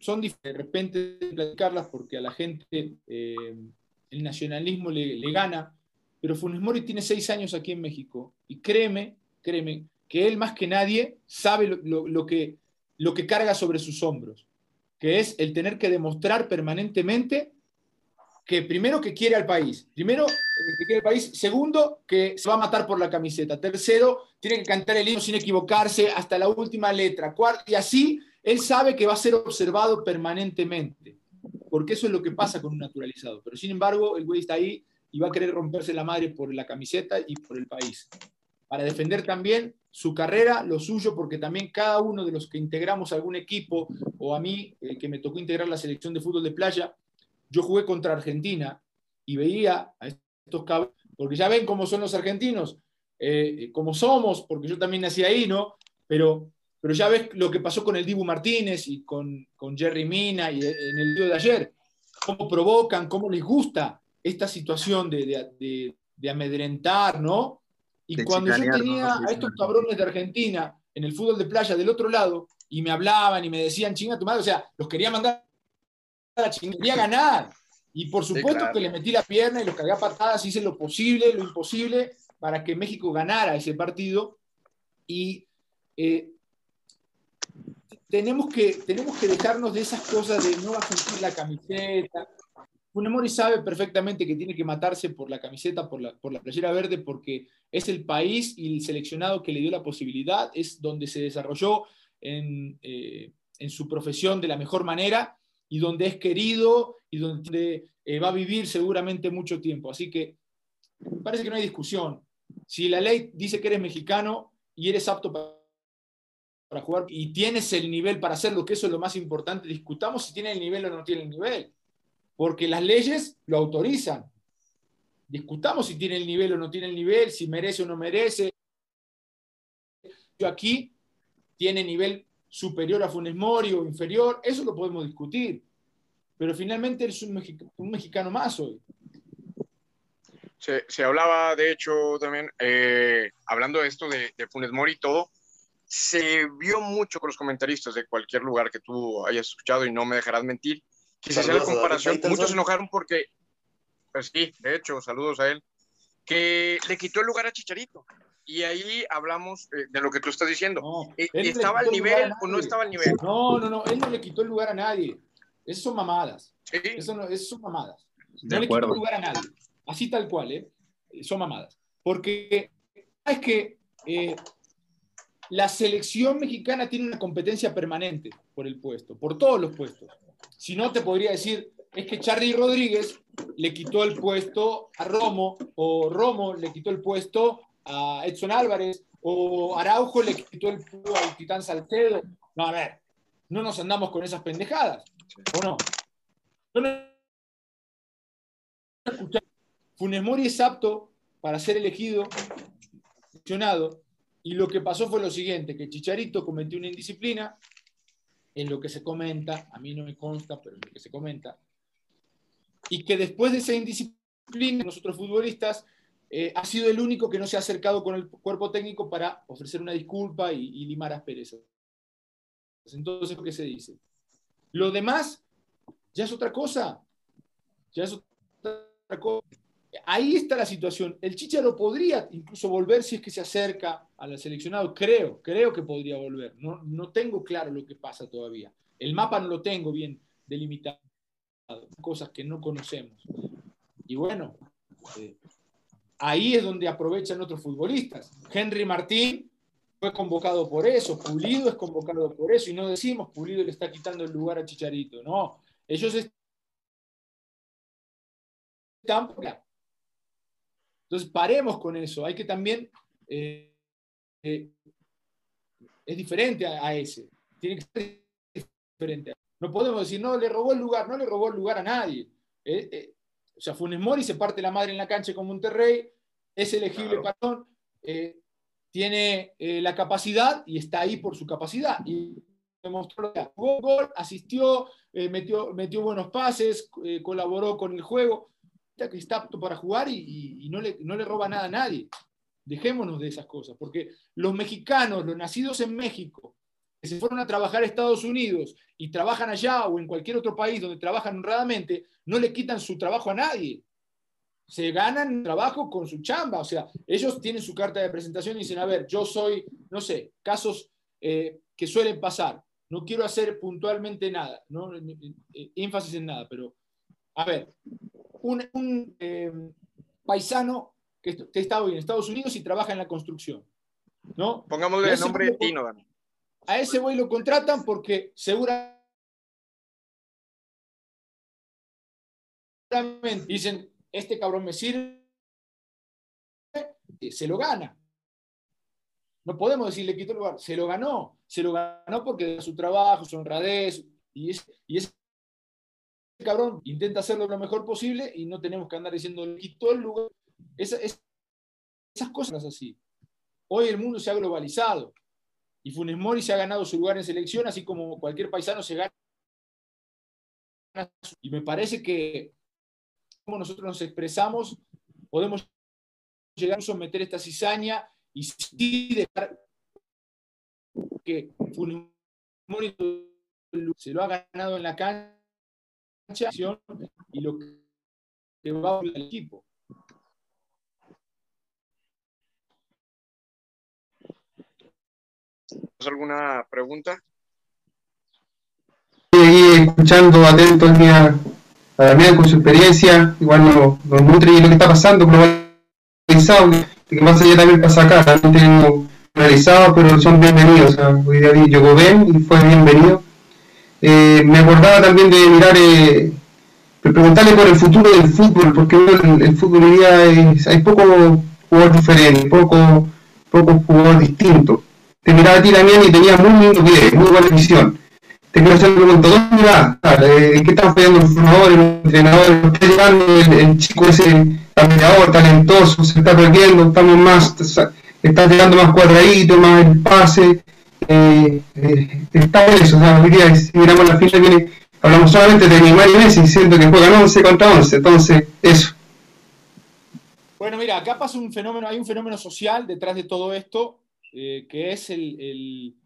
son de repente platicarlas porque a la gente eh, el nacionalismo le, gana, pero Funes Mori tiene seis años aquí en México y créeme, créeme, que él más que nadie sabe lo, que, lo que carga sobre sus hombros, que es el tener que demostrar permanentemente que primero que quiere al país, primero que quiere al país, segundo que se va a matar por la camiseta, tercero tiene que cantar el himno sin equivocarse hasta la última letra, cuarto, y así él sabe que va a ser observado permanentemente, porque eso es lo que pasa con un naturalizado, pero sin embargo el güey está ahí y va a querer romperse la madre por la camiseta y por el país, para defender también su carrera, lo suyo, porque también cada uno de los que integramos algún equipo, o a mí, que me tocó integrar la selección de fútbol de playa, yo jugué contra Argentina y veía a estos cabros, porque ya ven cómo son los argentinos, eh, como somos, porque yo también nací ahí, ¿no? Pero, pero ya ves lo que pasó con el Dibu Martínez y con, con Jerry Mina y en el día de ayer, cómo provocan, cómo les gusta esta situación de, de, amedrentar, ¿no? Y cuando yo tenía a estos cabrones de Argentina en el fútbol de playa del otro lado y me hablaban y me decían, chinga tu madre, o sea, los quería mandar quería ganar. Y por supuesto que le metí la pierna y lo cagué a patadas, hice lo posible, lo imposible para que México ganara ese partido. Y eh, tenemos, que, tenemos que dejarnos de esas cosas de no va a sentir la camiseta. Funemori sabe perfectamente que tiene que matarse por la camiseta, por la, por la playera verde, porque es el país y el seleccionado que le dio la posibilidad, es donde se desarrolló en, eh, en su profesión de la mejor manera y donde es querido y donde eh, va a vivir seguramente mucho tiempo. Así que me parece que no hay discusión. Si la ley dice que eres mexicano y eres apto para, jugar y tienes el nivel para hacerlo, que eso es lo más importante, discutamos si tiene el nivel o no tiene el nivel, porque las leyes lo autorizan. Discutamos si tiene el nivel o no tiene el nivel, si merece o no merece. Yo aquí tiene nivel superior a Funes Mori o inferior, eso lo podemos discutir. Pero finalmente es un, mexicano, más hoy. Se, hablaba, de hecho, también, eh, hablando de esto de, Funes Mori y todo, se vio mucho con los comentaristas de cualquier lugar que tú hayas escuchado y no me dejarás mentir, que se hacía la comparación. Muchos se enojaron porque, pues sí, de hecho, saludos a él, que le quitó el lugar a Chicharito. Y ahí hablamos eh, de lo que tú estás diciendo. Eh, ¿Estaba al nivel o no estaba al nivel? No, no, no, él no le quitó el lugar a nadie. Esas son mamadas. Eso, no, son mamadas. no le quitó el lugar a nadie. Así tal cual, ¿eh? Son mamadas. Porque es que eh, la selección mexicana tiene una competencia permanente por el puesto, por todos los puestos. Si no, te podría decir, es que Charly Rodríguez le quitó el puesto a Romo, o Romo le quitó el puesto a Edson Álvarez, o Araujo le quitó el puesto al Titán Salcedo. No, a ver, no nos andamos con esas pendejadas, ¿o no? Funes Mori es apto para ser elegido, y lo que pasó fue lo siguiente, que Chicharito cometió una indisciplina, en lo que se comenta, a mí no me consta, pero en lo que se comenta, y que después de esa indisciplina, nosotros futbolistas eh, ha sido el único que no se ha acercado con el cuerpo técnico para ofrecer una disculpa y, limar asperezas. Entonces, ¿qué se dice? Lo demás ya es otra cosa. Ya. Ahí está la situación. El Chicharo podría incluso volver si es que se acerca al seleccionado. Creo, creo que podría volver. No, no tengo claro lo que pasa todavía. El mapa no lo tengo bien delimitado. Cosas que no conocemos. Y bueno, eh, ahí es donde aprovechan otros futbolistas. Henry Martín fue convocado por eso, Pulido es convocado por eso, y no decimos Pulido le está quitando el lugar a Chicharito, no. Ellos están... Entonces, paremos con eso. Hay que también... Eh, eh, es diferente a, ese. Tiene que ser diferente. No podemos decir, no, le robó el lugar, no le robó el lugar a nadie. Eh, o sea, Funes Mori se parte la madre en la cancha con Monterrey, es elegible para eh, tiene eh, la capacidad y está ahí por su capacidad. Y demostró jugó gol, asistió, eh, metió, metió buenos pases, colaboró con el juego. Está, está apto para jugar y, no, le, no le roba nada a nadie. Dejémonos de esas cosas, porque los mexicanos, los nacidos en México, se fueron a trabajar a Estados Unidos y trabajan allá o en cualquier otro país donde trabajan honradamente, no le quitan su trabajo a nadie. Se ganan trabajo con su chamba. O sea, ellos tienen su carta de presentación y dicen, a ver, yo soy, no sé, casos eh, que suelen pasar. No quiero hacer puntualmente nada, no énfasis en nada, pero a ver, un, eh, paisano que, está hoy en Estados Unidos y trabaja en la construcción. ¿no? Pongámosle el nombre de Tino, A ese güey lo contratan porque seguramente dicen, este cabrón me sirve, se lo gana. No podemos decirle quito el lugar, se lo ganó, se lo ganó porque de su trabajo, su honradez, y, es, y ese cabrón intenta hacerlo lo mejor posible y no tenemos que andar diciendo, le quitó el lugar. esas cosas así. Hoy el mundo se ha globalizado y Funes Mori se ha ganado su lugar en selección, así como cualquier paisano se gana. Y me parece que como nosotros nos expresamos, podemos llegar a someter esta cizaña y sí dejar que Funes Mori se lo ha ganado en la cancha y lo que va al equipo. Alguna pregunta? Escuchando atento el día a Damián con su experiencia, igual nos, nos nutre lo que está pasando, globalizado, que más allá también pasa acá, también tenemos realizados, pero son bienvenidos. hoy día Ben y fue bienvenido. Eh, me acordaba también de mirar, eh, preguntarle por el futuro del fútbol, porque el, el fútbol hoy día es, hay poco jugador diferente, poco, poco jugador distinto te miraba a ti también y tenía muy lindo video, muy buena visión. Te quiero hacer ¿dónde miradas? ¿En qué están fallando los formadores, los entrenadores? ¿Está llegando el, chico ese talentoso, talentoso, se está perdiendo, estamos más, está llegando más cuadradito, más el pase? Eh, eh, está eso, o sea, si miramos la fila viene, hablamos solamente de Neymar y Messi, siento que juegan 11 contra 11, entonces eso. Bueno, mira, acá pasa un fenómeno, hay un fenómeno social detrás de todo esto eh, que es el,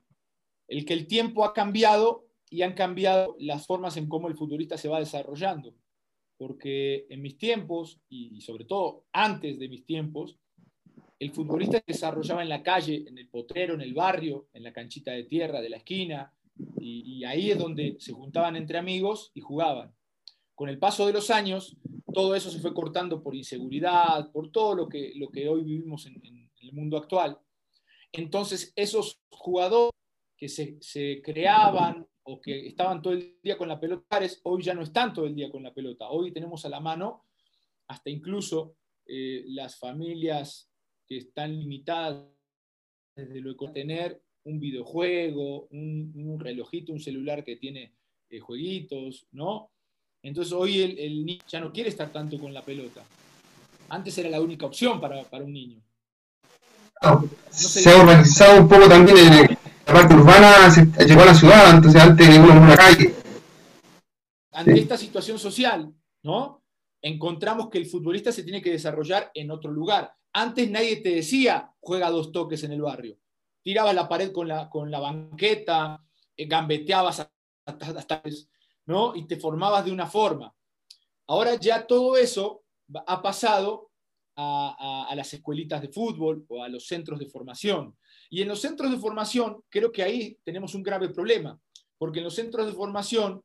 que el tiempo ha cambiado y han cambiado las formas en cómo el futurista se va desarrollando. Porque en mis tiempos, y, sobre todo antes de mis tiempos, el futbolista se desarrollaba en la calle, en el potrero, en el barrio, en la canchita de tierra de la esquina, y, ahí es donde se juntaban entre amigos y jugaban. Con el paso de los años, todo eso se fue cortando por inseguridad, por todo lo que, lo que hoy vivimos en el mundo actual. Entonces, esos jugadores que se, creaban o que estaban todo el día con la pelota, hoy ya no están todo el día con la pelota. Hoy tenemos a la mano hasta incluso eh, las familias que están limitadas desde lo que tener un videojuego, un, relojito, un celular que tiene eh, jueguitos, ¿no? Entonces hoy el, niño ya no quiere estar tanto con la pelota. Antes era la única opción para un niño se ha urbanizado un poco también en la parte urbana, se llegó a la ciudad, entonces antes en una calle. Ante esta situación social, ¿no? Encontramos que el futbolista se tiene que desarrollar en otro lugar. Antes nadie te decía, juega dos toques en el barrio. Tirabas la pared con la, con la banqueta, eh, gambeteabas hasta, ¿no? Y te formabas de una forma. Ahora ya todo eso ha pasado a, las escuelitas de fútbol o a los centros de formación. Y en los centros de formación creo que ahí tenemos un grave problema, porque en los centros de formación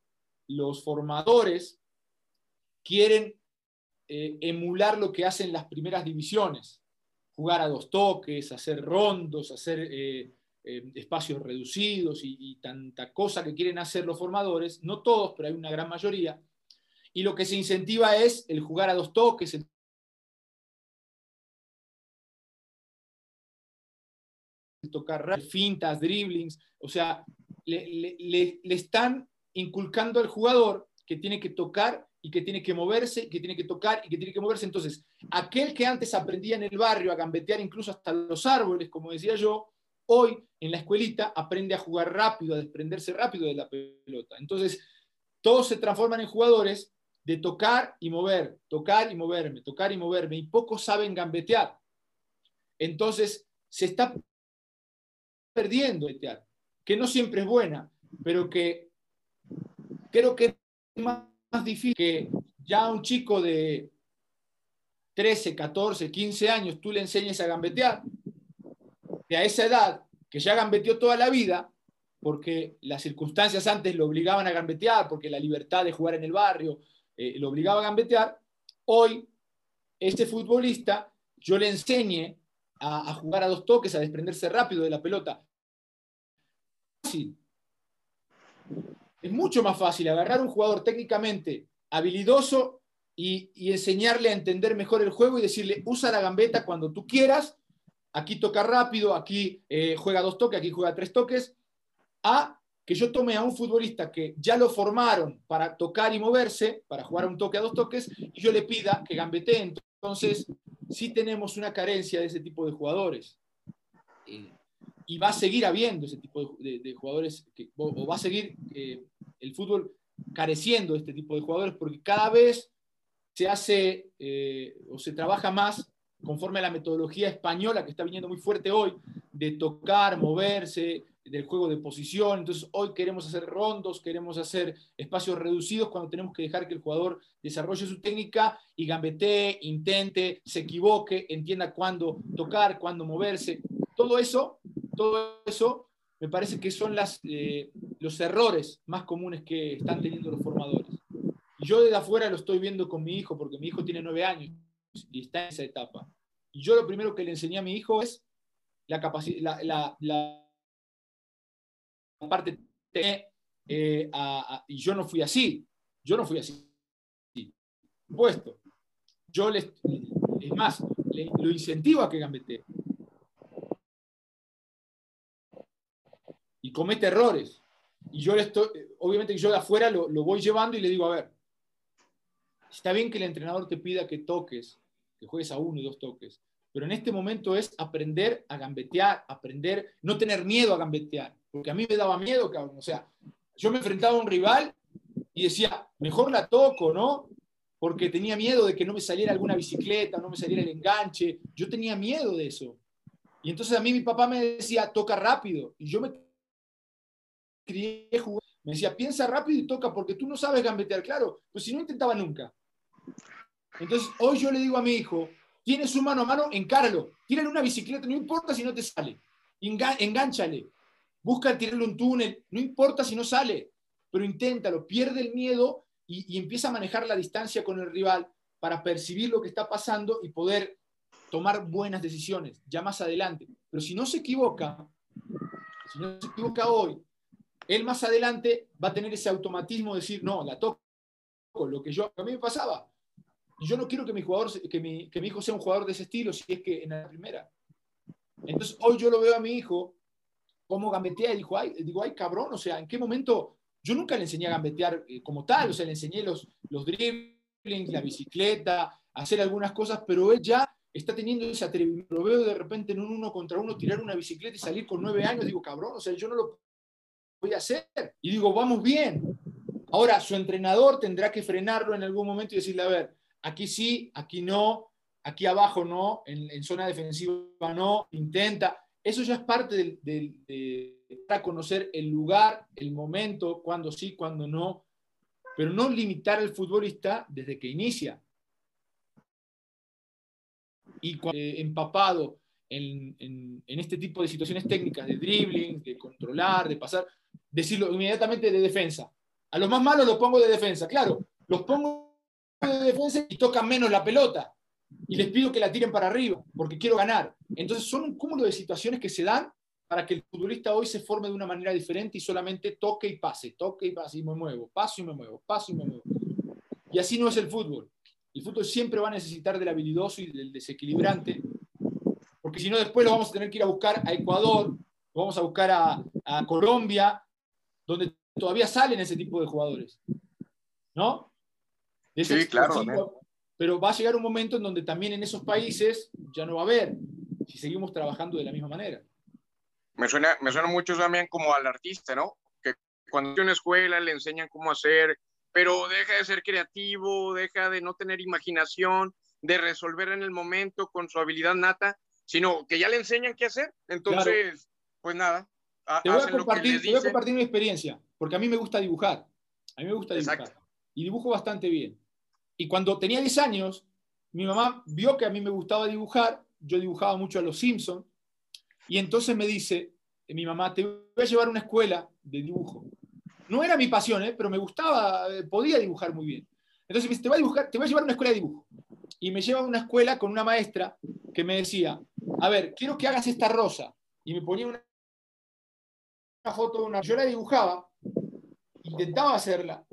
los formadores quieren eh, emular lo que hacen las primeras divisiones, jugar a dos toques, hacer rondos, hacer eh, eh, espacios reducidos y, y, tanta cosa que quieren hacer los formadores, no todos, pero hay una gran mayoría. Y lo que se incentiva es el jugar a dos toques, el tocar fintas, dribblings, o sea, le, están inculcando al jugador que tiene que tocar y que tiene que moverse, que tiene que tocar y que tiene que moverse. Entonces, aquel que antes aprendía en el barrio a gambetear incluso hasta los árboles, como decía yo, hoy en la escuelita aprende a jugar rápido, a desprenderse rápido de la pelota. Entonces, todos se transforman en jugadores de tocar y mover, tocar y moverme, tocar y moverme, y pocos saben gambetear. Entonces, se está perdiendo el teatro. que no siempre es buena, pero que creo que es más, difícil que ya un chico de 13, 14, 15 años tú le enseñes a gambetear, que a esa edad, que ya gambeteó toda la vida, porque las circunstancias antes lo obligaban a gambetear, porque la libertad de jugar en el barrio eh, lo obligaba a gambetear, hoy este futbolista yo le enseñe a, jugar a dos toques, a desprenderse rápido de la pelota. Es mucho más fácil agarrar un jugador técnicamente habilidoso y, enseñarle a entender mejor el juego y decirle, usa la gambeta cuando tú quieras, aquí toca rápido, aquí eh, juega dos toques, aquí juega tres toques, a que yo tome a un futbolista que ya lo formaron para tocar y moverse, para jugar a un toque a dos toques, y yo le pida que gambetee. Entonces, sí tenemos una carencia de ese tipo de jugadores. Eh, y va a seguir habiendo ese tipo de, jugadores, o, va a seguir eh, el fútbol careciendo de este tipo de jugadores, porque cada vez se hace eh, o se trabaja más conforme a la metodología española que está viniendo muy fuerte hoy, de tocar, moverse, del juego de posición. Entonces, hoy queremos hacer rondos, queremos hacer espacios reducidos cuando tenemos que dejar que el jugador desarrolle su técnica y gambetee, intente, se equivoque, entienda cuándo tocar, cuándo moverse. Todo eso, todo eso me parece que son eh, los errores más comunes que están teniendo los formadores. Yo desde afuera lo estoy viendo con mi hijo, porque mi hijo tiene nueve años y está en esa etapa. Y yo lo primero que le enseñé a mi hijo es la capacidad, la, la parte eh, y yo no fui así, yo no fui así. Puesto. Yo les, es más, lo incentivo a que gambete. Y comete errores. Y yo le estoy, obviamente yo de afuera lo, lo voy llevando y le digo, a ver, está bien que el entrenador te pida que toques, que juegues a uno y dos toques, pero en este momento es aprender a gambetear, aprender, no tener miedo a gambetear, porque a mí me daba miedo, cabrón. O sea, yo me enfrentaba a un rival y decía, mejor la toco, ¿no? Porque tenía miedo de que no me saliera alguna bicicleta, no me saliera el enganche. Yo tenía miedo de eso. Y entonces a mí mi papá me decía, toca rápido. Y yo me crié jugar. Me decía, piensa rápido y toca, porque tú no sabes gambetear. Claro, pues si no intentaba nunca. Entonces hoy yo le digo a mi hijo, tienes su mano a mano, encáralo. Tírale una bicicleta, no importa si no te sale. Engánchale busca tirarle un túnel, no importa si no sale, pero inténtalo, pierde el miedo y, empieza a manejar la distancia con el rival para percibir lo que está pasando y poder tomar buenas decisiones ya más adelante. Pero si no se equivoca, si no se equivoca hoy, él más adelante va a tener ese automatismo de decir, no, la toco, lo que yo, a mí me pasaba. Yo no quiero que mi, jugador, que mi, que mi hijo sea un jugador de ese estilo, si es que en la primera. Entonces, hoy yo lo veo a mi hijo cómo gambetea y dijo, ay, digo, ay, cabrón, o sea, ¿en qué momento? Yo nunca le enseñé a gambetear eh, como tal, o sea, le enseñé los, los driblings, la bicicleta, hacer algunas cosas, pero él ya está teniendo ese atrevimiento. Lo veo de repente en un uno contra uno tirar una bicicleta y salir con nueve años, digo, cabrón, o sea, yo no lo voy a hacer. Y digo, vamos bien. Ahora, su entrenador tendrá que frenarlo en algún momento y decirle, a ver, aquí sí, aquí no, aquí abajo no, en, en zona defensiva no, intenta. Eso ya es parte de, para conocer el lugar, el momento, cuándo sí, cuándo no, pero no limitar al futbolista desde que inicia. Y eh, empapado en, este tipo de situaciones técnicas, de dribbling, de controlar, de pasar, decirlo inmediatamente de defensa. A los más malos los pongo de defensa, claro, los pongo de defensa y tocan menos la pelota y les pido que la tiren para arriba, porque quiero ganar. Entonces son un cúmulo de situaciones que se dan para que el futbolista hoy se forme de una manera diferente y solamente toque y pase, toque y pase y me muevo, paso y me muevo, paso y me muevo. Y así no es el fútbol. El fútbol siempre va a necesitar del habilidoso y del desequilibrante, porque si no después lo vamos a tener que ir a buscar a Ecuador, lo vamos a buscar a, a Colombia, donde todavía salen ese tipo de jugadores. ¿No? Sí, claro pero va a llegar un momento en donde también en esos países ya no va a haber, si seguimos trabajando de la misma manera. Me suena, me suena mucho también como al artista, ¿no? Que cuando en una escuela le enseñan cómo hacer, pero deja de ser creativo, deja de no tener imaginación, de resolver en el momento con su habilidad nata, sino que ya le enseñan qué hacer. Entonces, pues nada. te voy, a compartir, te voy a compartir mi experiencia, porque a mí me gusta dibujar. A mí me gusta dibujar. Y dibujo bastante bien. Y cuando tenía 10 años, mi mamá vio que a mí me gustaba dibujar, yo dibujaba mucho a los Simpsons, y entonces me dice, mi mamá, te voy a llevar a una escuela de dibujo. No era mi pasión, ¿eh? pero me gustaba, eh, podía dibujar muy bien. Entonces me dice, te voy, a dibujar, te voy a llevar a una escuela de dibujo. Y me lleva a una escuela con una maestra que me decía, a ver, quiero que hagas esta rosa. Y me ponía una, foto de una... Yo la dibujaba, intentaba hacerla.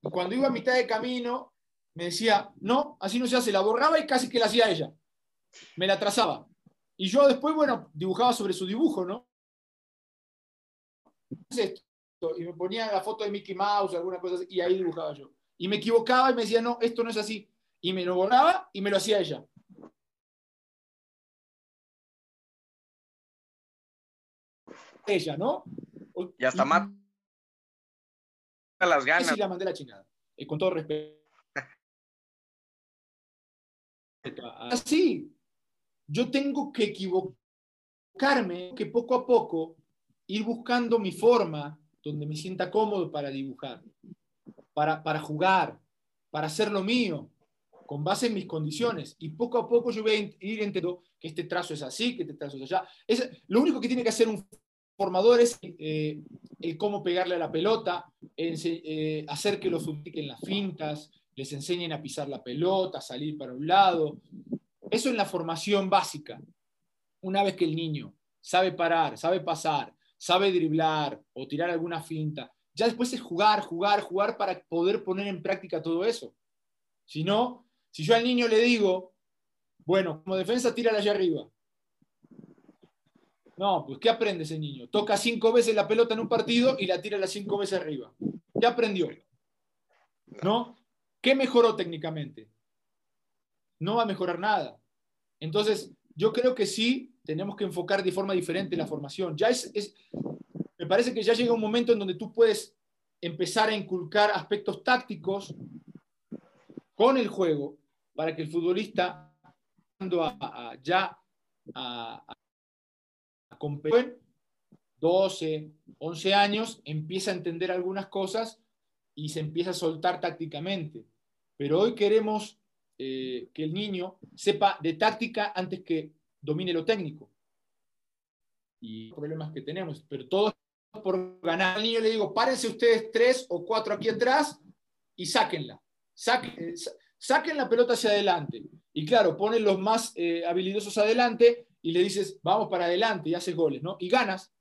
Y cuando iba a mitad de camino, me decía, no, así no se hace. La borraba y casi que la hacía ella. Me la trazaba. Y yo después, bueno, dibujaba sobre su dibujo, ¿no? Y me ponía la foto de Mickey Mouse, alguna cosa así, y ahí dibujaba yo. Y me equivocaba y me decía, no, esto no es así. Y me lo borraba y me lo hacía ella. Ella, ¿no? Y hasta más las ganas. Sí, la mandé la chingada. Y con todo respeto. Así, yo tengo que equivocarme, que poco a poco ir buscando mi forma donde me sienta cómodo para dibujar, para, para jugar, para hacer lo mío, con base en mis condiciones. Y poco a poco yo voy a ir entendiendo que este trazo es así, que este trazo es allá. Es, lo único que tiene que hacer un formador es eh, el cómo pegarle a la pelota, eh, hacer que los practiquen las fintas, les enseñen a pisar la pelota, salir para un lado. Eso es la formación básica. Una vez que el niño sabe parar, sabe pasar, sabe driblar o tirar alguna finta. Ya después es jugar, jugar, jugar para poder poner en práctica todo eso. Si no, si yo al niño le digo, bueno, como defensa, tírala allá arriba. No, pues ¿qué aprende ese niño? Toca cinco veces la pelota en un partido y la tira las cinco veces arriba. ¿Qué aprendió? ¿No? ¿Qué mejoró técnicamente? No va a mejorar nada. Entonces, yo creo que sí tenemos que enfocar de forma diferente la formación. Ya es, me parece que ya llega un momento en donde tú puedes empezar a inculcar aspectos tácticos con el juego para que el futbolista a, ya a, a, competir 12, 11 años, empieza a entender algunas cosas y se empieza a soltar tácticamente. Pero hoy queremos eh, que el niño sepa de táctica antes que domine lo técnico. Y problemas que tenemos, pero todos por ganar. Al niño le digo, párense ustedes tres o cuatro aquí atrás y sáquenla. Saquen, saquen la pelota hacia adelante. Y claro, ponen los más eh, habilidosos adelante y le dices, vamos para adelante y haces goles, ¿no? Y ganas.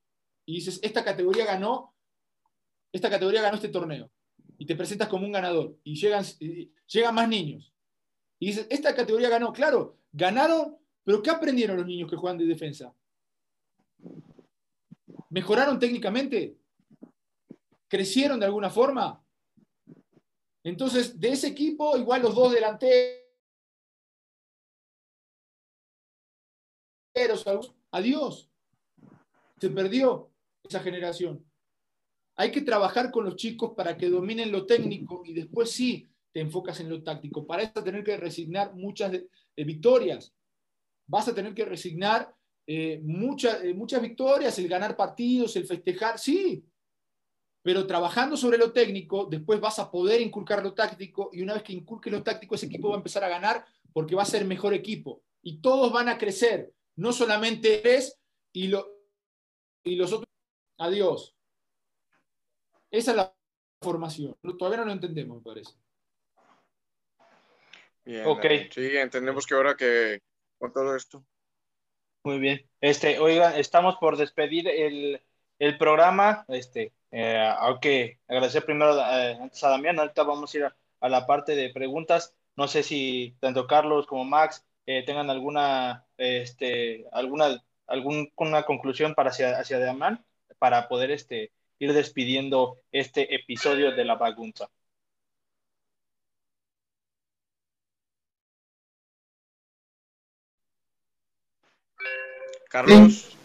Y dices, esta categoría ganó, esta categoría ganó este torneo. Y te presentas como un ganador. Y llegan, llegan más niños. Y dices, esta categoría ganó. Claro, ganaron pero ¿qué aprendieron los niños que juegan de defensa? ¿Mejoraron técnicamente? ¿Crecieron de alguna forma? Entonces, de ese equipo, igual los dos delanteros, adiós. Se perdió esa generación. Hay que trabajar con los chicos para que dominen lo técnico y después sí te enfocas en lo táctico. Para eso tener que resignar muchas victorias vas a tener que resignar eh, eh, muchas victorias, el ganar partidos, el festejar, sí, pero trabajando sobre lo técnico, después vas a poder inculcar lo táctico y una vez que inculques lo táctico, ese equipo va a empezar a ganar porque va a ser mejor equipo y todos van a crecer, no solamente es y, lo, y los otros. Adiós. Esa es la formación. Todavía no lo entendemos, me parece. Bien, ok. Sí, entendemos que ahora que por todo esto. Muy bien. Este, oigan, estamos por despedir el, programa. Este, eh, aunque agradecer primero eh, antes a Damián, ahorita vamos a ir a, la parte de preguntas. No sé si tanto Carlos como Max eh, tengan alguna, este, alguna, alguna conclusión para hacia, hacia Damián para poder este, ir despidiendo este episodio de la bagunza. Carlos.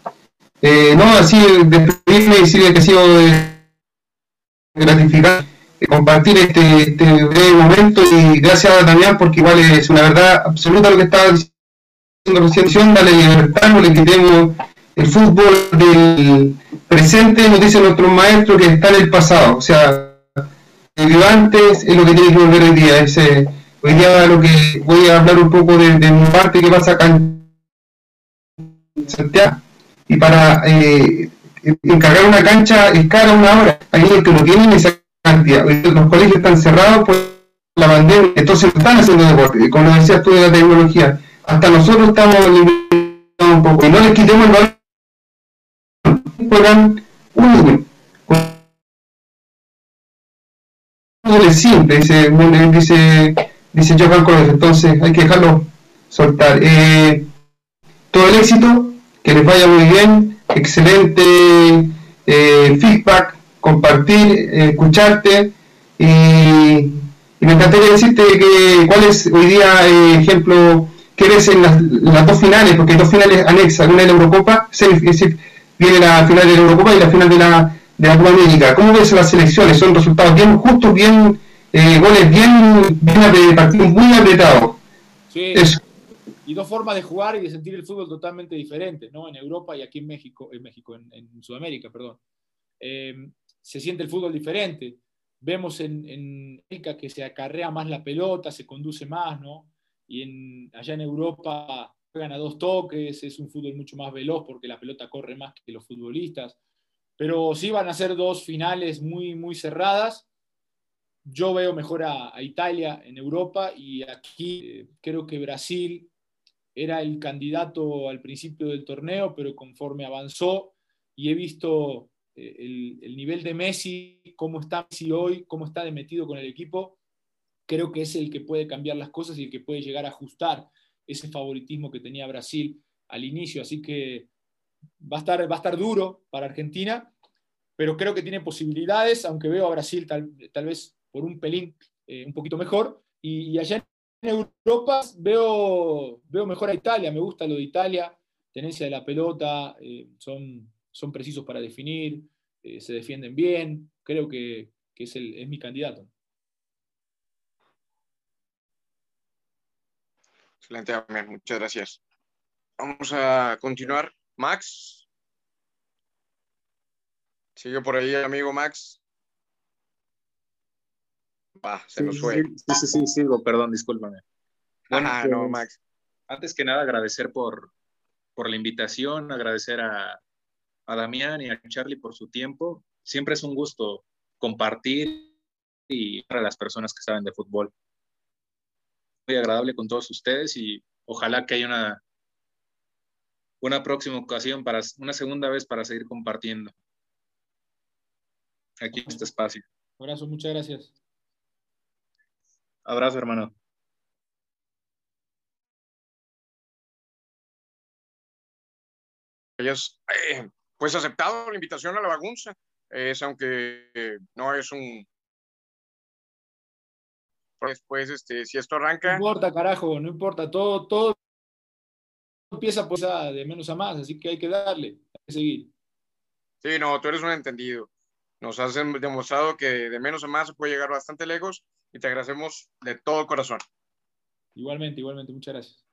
Eh, no, así despedirme y decirle que ha sido gratificante compartir este, este, breve momento y gracias a Damián porque igual es una verdad absoluta lo que estaba diciendo recién, dale libertad, no le quitemos el fútbol del, presente, nos dicen nuestros maestros, que está en el pasado. O sea, el antes es lo que tiene que volver hoy día. Ese, hoy día lo que voy a hablar un poco de, mi parte que pasa acá en Santiago. Y para eh, encargar una cancha es cara una hora. Hay niños que no tienen esa cantidad. Los colegios están cerrados por la pandemia, entonces están haciendo deporte. Como decías tú de la tecnología, hasta nosotros estamos un poco. Y no les quitemos el valor. Un es simple, dice, dice, dice Johan Colegio, entonces hay que dejarlo soltar. Eh, todo el éxito, que les vaya muy bien, excelente eh, feedback, compartir, escucharte y, me encantaría decirte que cuál es hoy día eh, ejemplo que ves en las, dos finales, porque dos finales anexas, una de la Eurocopa, viene la final de la Eurocopa y la final de la, de la Copa América. ¿Cómo ves las selecciones? Son resultados bien justos, bien goles bien, bien muy apretados. Sí y dos formas de jugar y de sentir el fútbol totalmente diferentes, ¿no? En Europa y aquí en México, en México, en, Sudamérica, perdón. Em, se siente el fútbol diferente. Vemos en, en América que se acarrea más la pelota, se conduce más, ¿no? Y en, allá en Europa juegan a dos toques, es un fútbol mucho más veloz porque la pelota corre más que los futbolistas. Pero sí van a ser dos finales muy, muy cerradas. Yo veo mejor a, Italia en Europa y aquí eh, creo que Brasil era el candidato al principio del torneo, pero conforme avanzó y he visto eh, el, nivel de Messi, cómo está Messi hoy, cómo está de metido con el equipo, creo que es el que puede cambiar las cosas y el que puede llegar a ajustar ese favoritismo que tenía Brasil al inicio. Así que va a estar, va a estar duro para Argentina, pero creo que tiene posibilidades, aunque veo a Brasil tal, vez por un pelín eh, un poquito mejor. Y, allá en Europa veo, veo mejor a Italia, me gusta lo de Italia, tenencia de la pelota, eh, son, son precisos para definir, eh, se defienden bien, creo que, es, el, es mi candidato. Excelente, muchas gracias. Vamos a continuar. Max. Sigue por ahí, amigo Max se nos fue. Sí, sí, sí, sigo, perdón, discúlpame. Bueno, no, pues, Max. Antes que nada, agradecer por, por la invitación, agradecer a, a Damián y a Charlie por su tiempo. Siempre es un gusto compartir y para las personas que saben de fútbol. Muy agradable con todos ustedes y ojalá que haya una, una próxima ocasión, para una segunda vez para seguir compartiendo aquí en este espacio. Un abrazo, muchas gracias. Abrazo, hermano. Ellos, eh, pues aceptado la invitación a la bagunza. Es aunque no es un. Después, este, si esto arranca. No importa, carajo, no importa. Todo, todo empieza pues, de menos a más, así que hay que darle, hay que seguir. Sí, no, tú eres un entendido. Nos has demostrado que de menos a más se puede llegar bastante lejos y te agradecemos de todo corazón. Igualmente, igualmente, muchas gracias.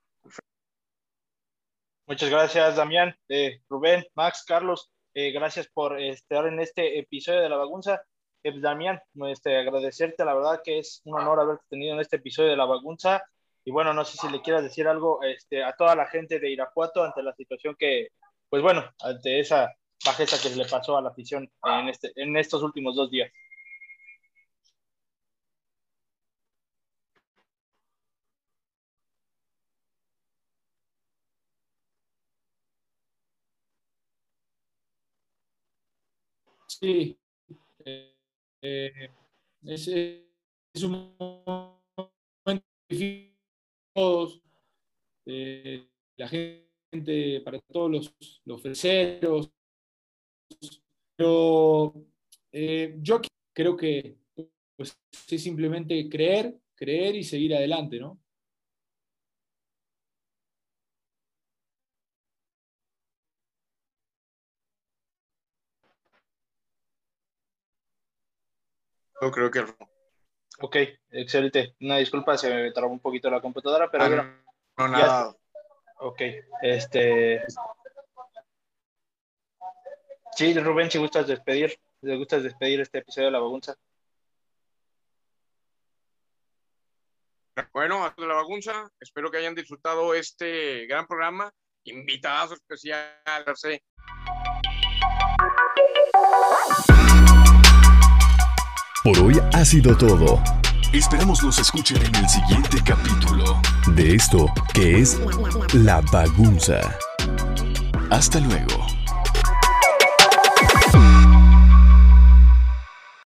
Muchas gracias, Damián, eh, Rubén, Max, Carlos. Eh, gracias por estar en este episodio de La Bagunza. Eh, Damián, este, agradecerte, la verdad que es un honor haberte tenido en este episodio de La Bagunza. Y bueno, no sé si le quieras decir algo este, a toda la gente de Irapuato ante la situación que, pues bueno, ante esa bajeza que le pasó a la afición en, este, en estos últimos dos días. Sí, eh, es, un momento difícil todos, eh, la gente, para todos los, los freseros, pero eh, yo creo que pues, es simplemente creer, creer y seguir adelante, ¿no? Yo creo que Ok, excelente. Una disculpa, se me trabó un poquito la computadora, pero ah, no, nada. Ok, este. Sí, Rubén, si gustas despedir, si gustas despedir este episodio de La Bagunza. Bueno, hasta la bagunza, espero que hayan disfrutado este gran programa. Invitado especial, ha sido todo. Esperamos nos escuchen en el siguiente capítulo de esto que es La Bagunza. Hasta luego.